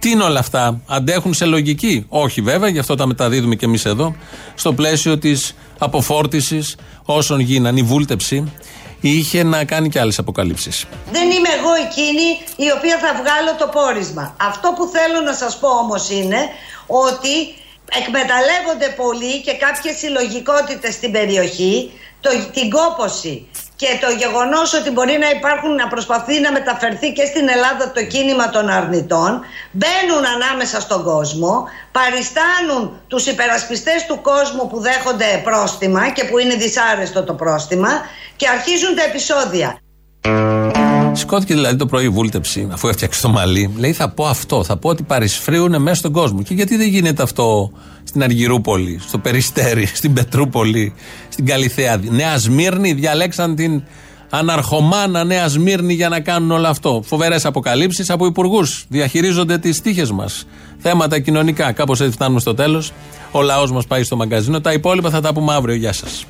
Τι είναι όλα αυτά, αντέχουν σε λογική; Όχι βέβαια, γι' αυτό τα μεταδίδουμε και εμείς εδώ, στο πλαίσιο της αποφόρτιση όσων γίναν. Η βούλτεψη είχε να κάνει και άλλες αποκαλύψεις.
Δεν είμαι εγώ εκείνη η οποία θα βγάλω το πόρισμα. Αυτό που θέλω να σας πω όμως είναι ότι εκμεταλλεύονται πολύ και κάποιες συλλογικότητες στην περιοχή το, την κόποση και το γεγονός ότι μπορεί να υπάρχουν να προσπαθεί να μεταφερθεί και στην Ελλάδα το κίνημα των αρνητών μπαίνουν ανάμεσα στον κόσμο παριστάνουν τους υπερασπιστές του κόσμου που δέχονται πρόστιμα και που είναι δυσάρεστο το πρόστιμα και αρχίζουν τα επεισόδια.
Σηκώθηκε δηλαδή το πρωί η βούλτεψη, αφού έφτιαξε το μαλλί. Λέει: Θα πω αυτό, θα πω ότι παρισφρίουν μέσα στον κόσμο. Και γιατί δεν γίνεται αυτό στην Αργυρούπολη, στο Περιστέρι, στην Πετρούπολη, στην Καλιθέα. Νέα Σμύρνη, διαλέξαν την αναρχομάνα Νέα Σμύρνη για να κάνουν όλο αυτό. Φοβερές αποκαλύψεις από υπουργούς. Διαχειρίζονται τις τύχε μας. Θέματα κοινωνικά. Κάπως έτσι φτάνουμε στο τέλος. Ο λαός μας πάει στο μαγκαζίνο. Τα υπόλοιπα θα τα πούμε αύριο. Γεια σας.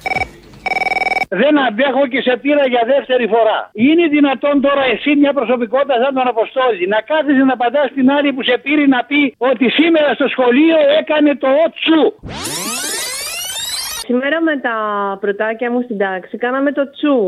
Δεν αντέχω και σε πήρα για δεύτερη φορά. Είναι δυνατόν τώρα εσύ μια προσωπικότητα σαν τον Αποστόλη να κάθεσαι να πατά την άλλη που σε πήρε να πει ότι σήμερα στο σχολείο έκανε το ότσου.
Σήμερα με τα πρωτάκια μου στην τάξη κάναμε το τσου.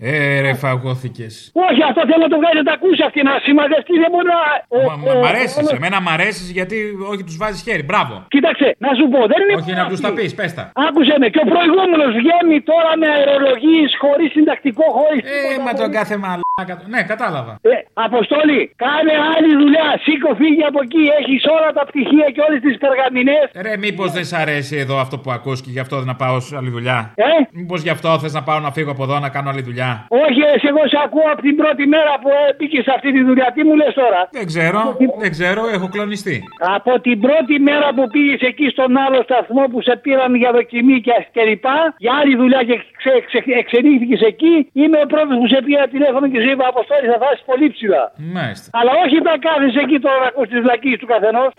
Ε, ρε, φαγώθηκες.
Όχι, αυτό θέλω να το βγάλει να το ακούσει αυτή να σημαδευτεί. Δεν μπορεί να.
Μ' μ' αρέσεις. Εμένα μ' αρέσεις γιατί όχι τους βάζεις χέρι. Μπράβο.
Κοίταξε, να σου πω, δεν είναι.
Όχι να τους τα πεις, πες τα.
Άκουσε με, και ο προηγούμενος βγαίνει τώρα με αερολογίες χωρίς συντακτικό, χωρίς.
Ε, μα τον κάθε μαλάκα. Ναι, κατάλαβα.
Ε, Αποστόλη, κάνε άλλη δουλειά. Σήκω, φύγει από εκεί. Έχεις όλα τα πτυχία και όλες τις περγαμηνές.
Ρε, μήπως δεν σ' αρέσει εδώ αυτό που ακούς και γι' αυτό δεν να πάω σε άλλη δουλειά;
Ε;
Μήπως γι' αυτό θες να πάω να φύγω από εδώ να κάνω άλλη δουλειά;
Όχι, εσύ, εγώ σε ακούω από την πρώτη μέρα που μπήκες σε αυτή τη δουλειά. Τι μου λες τώρα;
Δεν ξέρω, δεν ξέρω, έχω κλονιστεί.
Από την πρώτη μέρα που πήγες εκεί στον άλλο σταθμό που σε πήραν για δοκιμή και και λοιπά, για άλλη δουλειά και ξε, ξε, εξελίχθηκες εκεί, είμαι ο πρώτος που σε πήρα τηλέφωνο και σου είπα Αποστόλης θα φτάσει πολύ ψηλά.
Μάλιστα.
Αλλά όχι να κάθεσαι εκεί τώρα να ακούς τις βλακίες του καθενός.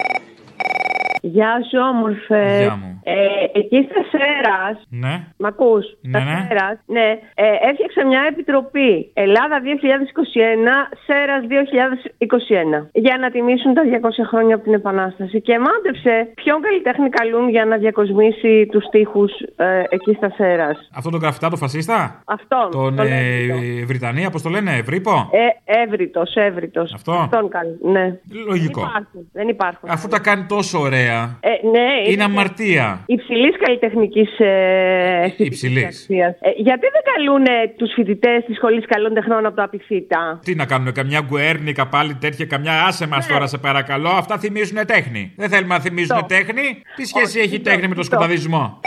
Γεια σου, όμορφε.
Γεια μου.
Ε, εκεί στα Σέρας,
Ναι.
Μ' ακούς;
Ναι,
Τα
ναι.
Σέρας, ναι. Ε, έφτιαξα μια επιτροπή Ελλάδα 2021, Σέρας 2021 για να τιμήσουν τα 200 χρόνια από την Επανάσταση και μάντεψε ποιον καλλιτέχνη καλούν για να διακοσμήσει τους τοίχους ε, εκεί στα Σέρας.
Αυτό τον γραφτά, τον φασίστα;
Αυτόν.
Τον
τον
ε,
Εύρητο.
Βρυτανία, πώς το λένε, Ευρύπο;
Ε, έβριτος, έβριτος.
Αυτό.
Αυτόν καλούν, ναι.
Λογικό.
Δεν υπάρχουν. Δεν υπάρχουν.
Αφού τα κάνει τόσο ωραία.
Ε, ναι,
Είναι αμαρτία.
Υψηλής καλλιτεχνικής ε,
Υψηλής.
αξίας. Ε, γιατί δεν καλούν τους φοιτητές της Σχολής Καλών Τεχνών από το Απιθύτα.
Τι να κάνουμε, καμιά γκουέρνικα πάλι τέτοια, καμιά άσε μας τώρα σε παρακαλώ. Αυτά θυμίζουν τέχνη. Δεν θέλουμε να θυμίζουν τέχνη. Τι σχέση έχει η τέχνη με τον σκοταδισμό.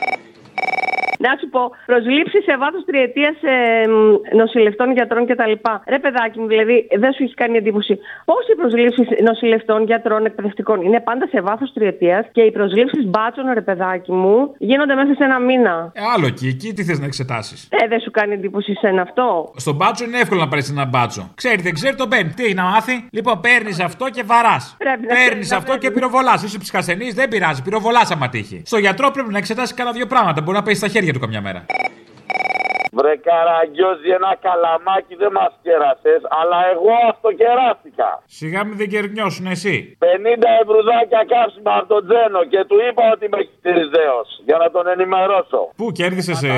Να σου πω, προσλήψει σε βάθος τριετίας ε, μ, νοσηλευτών, γιατρών κτλ. Ρε παιδάκι μου, δηλαδή, δεν σου έχει κάνει εντύπωση. Πώ οι προσλήψεις νοσηλευτών, γιατρών, εκπαιδευτικών; Είναι πάντα σε βάθος τριετίας και οι προσλήψεις μπάτσων, ρε παιδάκι μου, γίνονται μέσα σε ένα μήνα.
Ε, άλλο εκεί, εκεί τι θες να εξετάσεις;
Ε, δεν σου κάνει εντύπωση σε αυτό.
Στον μπάτσο είναι εύκολο να πάρεις ένα μπάτσο. Ξέρει, δεν ξέρει, το παίρνει. Τι να μάθει; Λοιπόν, παίρνεις αυτό και βαράς.
Πρέπει να
Παίρνεις
ξέρει,
αυτό
να
και πυροβολάς. Είσαι ψυχασθενής, δεν πειράζει. Πυροβολάς άμα τύχει. Στο γιατρό πρέπει να εξετάσεις κάνα δύο πράγματα. Μπορεί να πέσει στα χέρια του καμιά μέρα.
Βρε καραγκιόζη, ένα καλαμάκι δεν μας κέρασες, αλλά εγώ αυτοκεράστηκα.
Σιγά μην δεν κερνιώσουν εσύ.
50 ευρουδάκια καύσιμα από τον Τζένο και του είπα ότι είμαι χειριστήριο για να τον ενημερώσω.
Πού κέρδισες ε,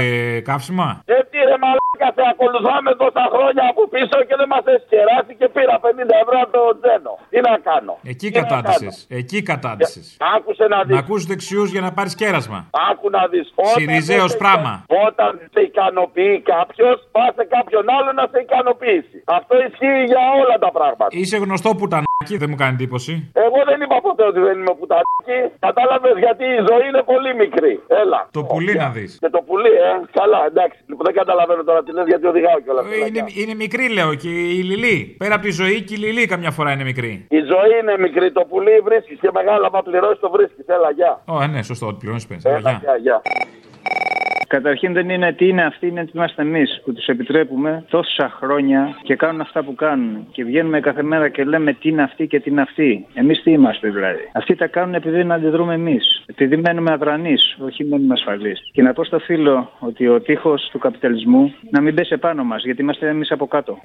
καύσιμα.
Ε, τι ρε μαλάκα, σε ακολουθάμε τόσα χρόνια από πίσω και δεν μας έχεις κεράσει και πήρα 50 ευρώ από τον Τζένο. Τι να κάνω;
Εκεί
Τι να
κατάντησες.
κάνω;
Εκεί κατάντησες.
Άκουσε να δεις.
Να ακούσει δεξιούς για να πάρεις κέρασμα.
Άκου να δεις.
Συριζέος πράγμα.
Όταν σε ικανοποιεί κάποιος, πα σε κάποιον άλλο να σε ικανοποιήσει. Αυτό ισχύει για όλα τα πράγματα.
Είσαι γνωστό πουτανάκι, δεν μου κάνει εντύπωση.
Εγώ δεν είπα ποτέ ότι δεν είμαι πουτανάκι. Κατάλαβες γιατί η ζωή είναι πολύ μικρή. Έλα.
Το πουλί να δεις.
Και το πουλί, ε. Καλά, εντάξει. Λοιπόν, δεν καταλαβαίνω τώρα τι λες γιατί οδηγάω κιόλας.
Είναι, είναι μικρή, λέω, και η Λιλή. Πέρα από τη ζωή και η Λιλή καμιά φορά είναι μικρή.
Η ζωή είναι μικρή. Το πουλί βρίσκεις και μεγάλα. Μα πληρώσεις το βρίσκεις. Έλα, γεια.
Ω, ναι, σωστό, ότι πληρώνεις πέντε.
Έλα, γεια, γεια.
Καταρχήν δεν είναι τι είναι αυτοί, είναι τι είμαστε εμείς που τους επιτρέπουμε τόσα χρόνια και κάνουν αυτά που κάνουν. Και βγαίνουμε κάθε μέρα και λέμε τι είναι αυτοί και τι είναι αυτοί. Εμείς τι είμαστε δηλαδή. Αυτοί τα κάνουν επειδή να αντιδρούμε εμείς. Επειδή μένουμε αδρανείς, όχι μένουμε ασφαλείς. Και να πω στο φίλο ότι ο τείχος του καπιταλισμού να μην πέσει επάνω μας, γιατί είμαστε εμείς από κάτω.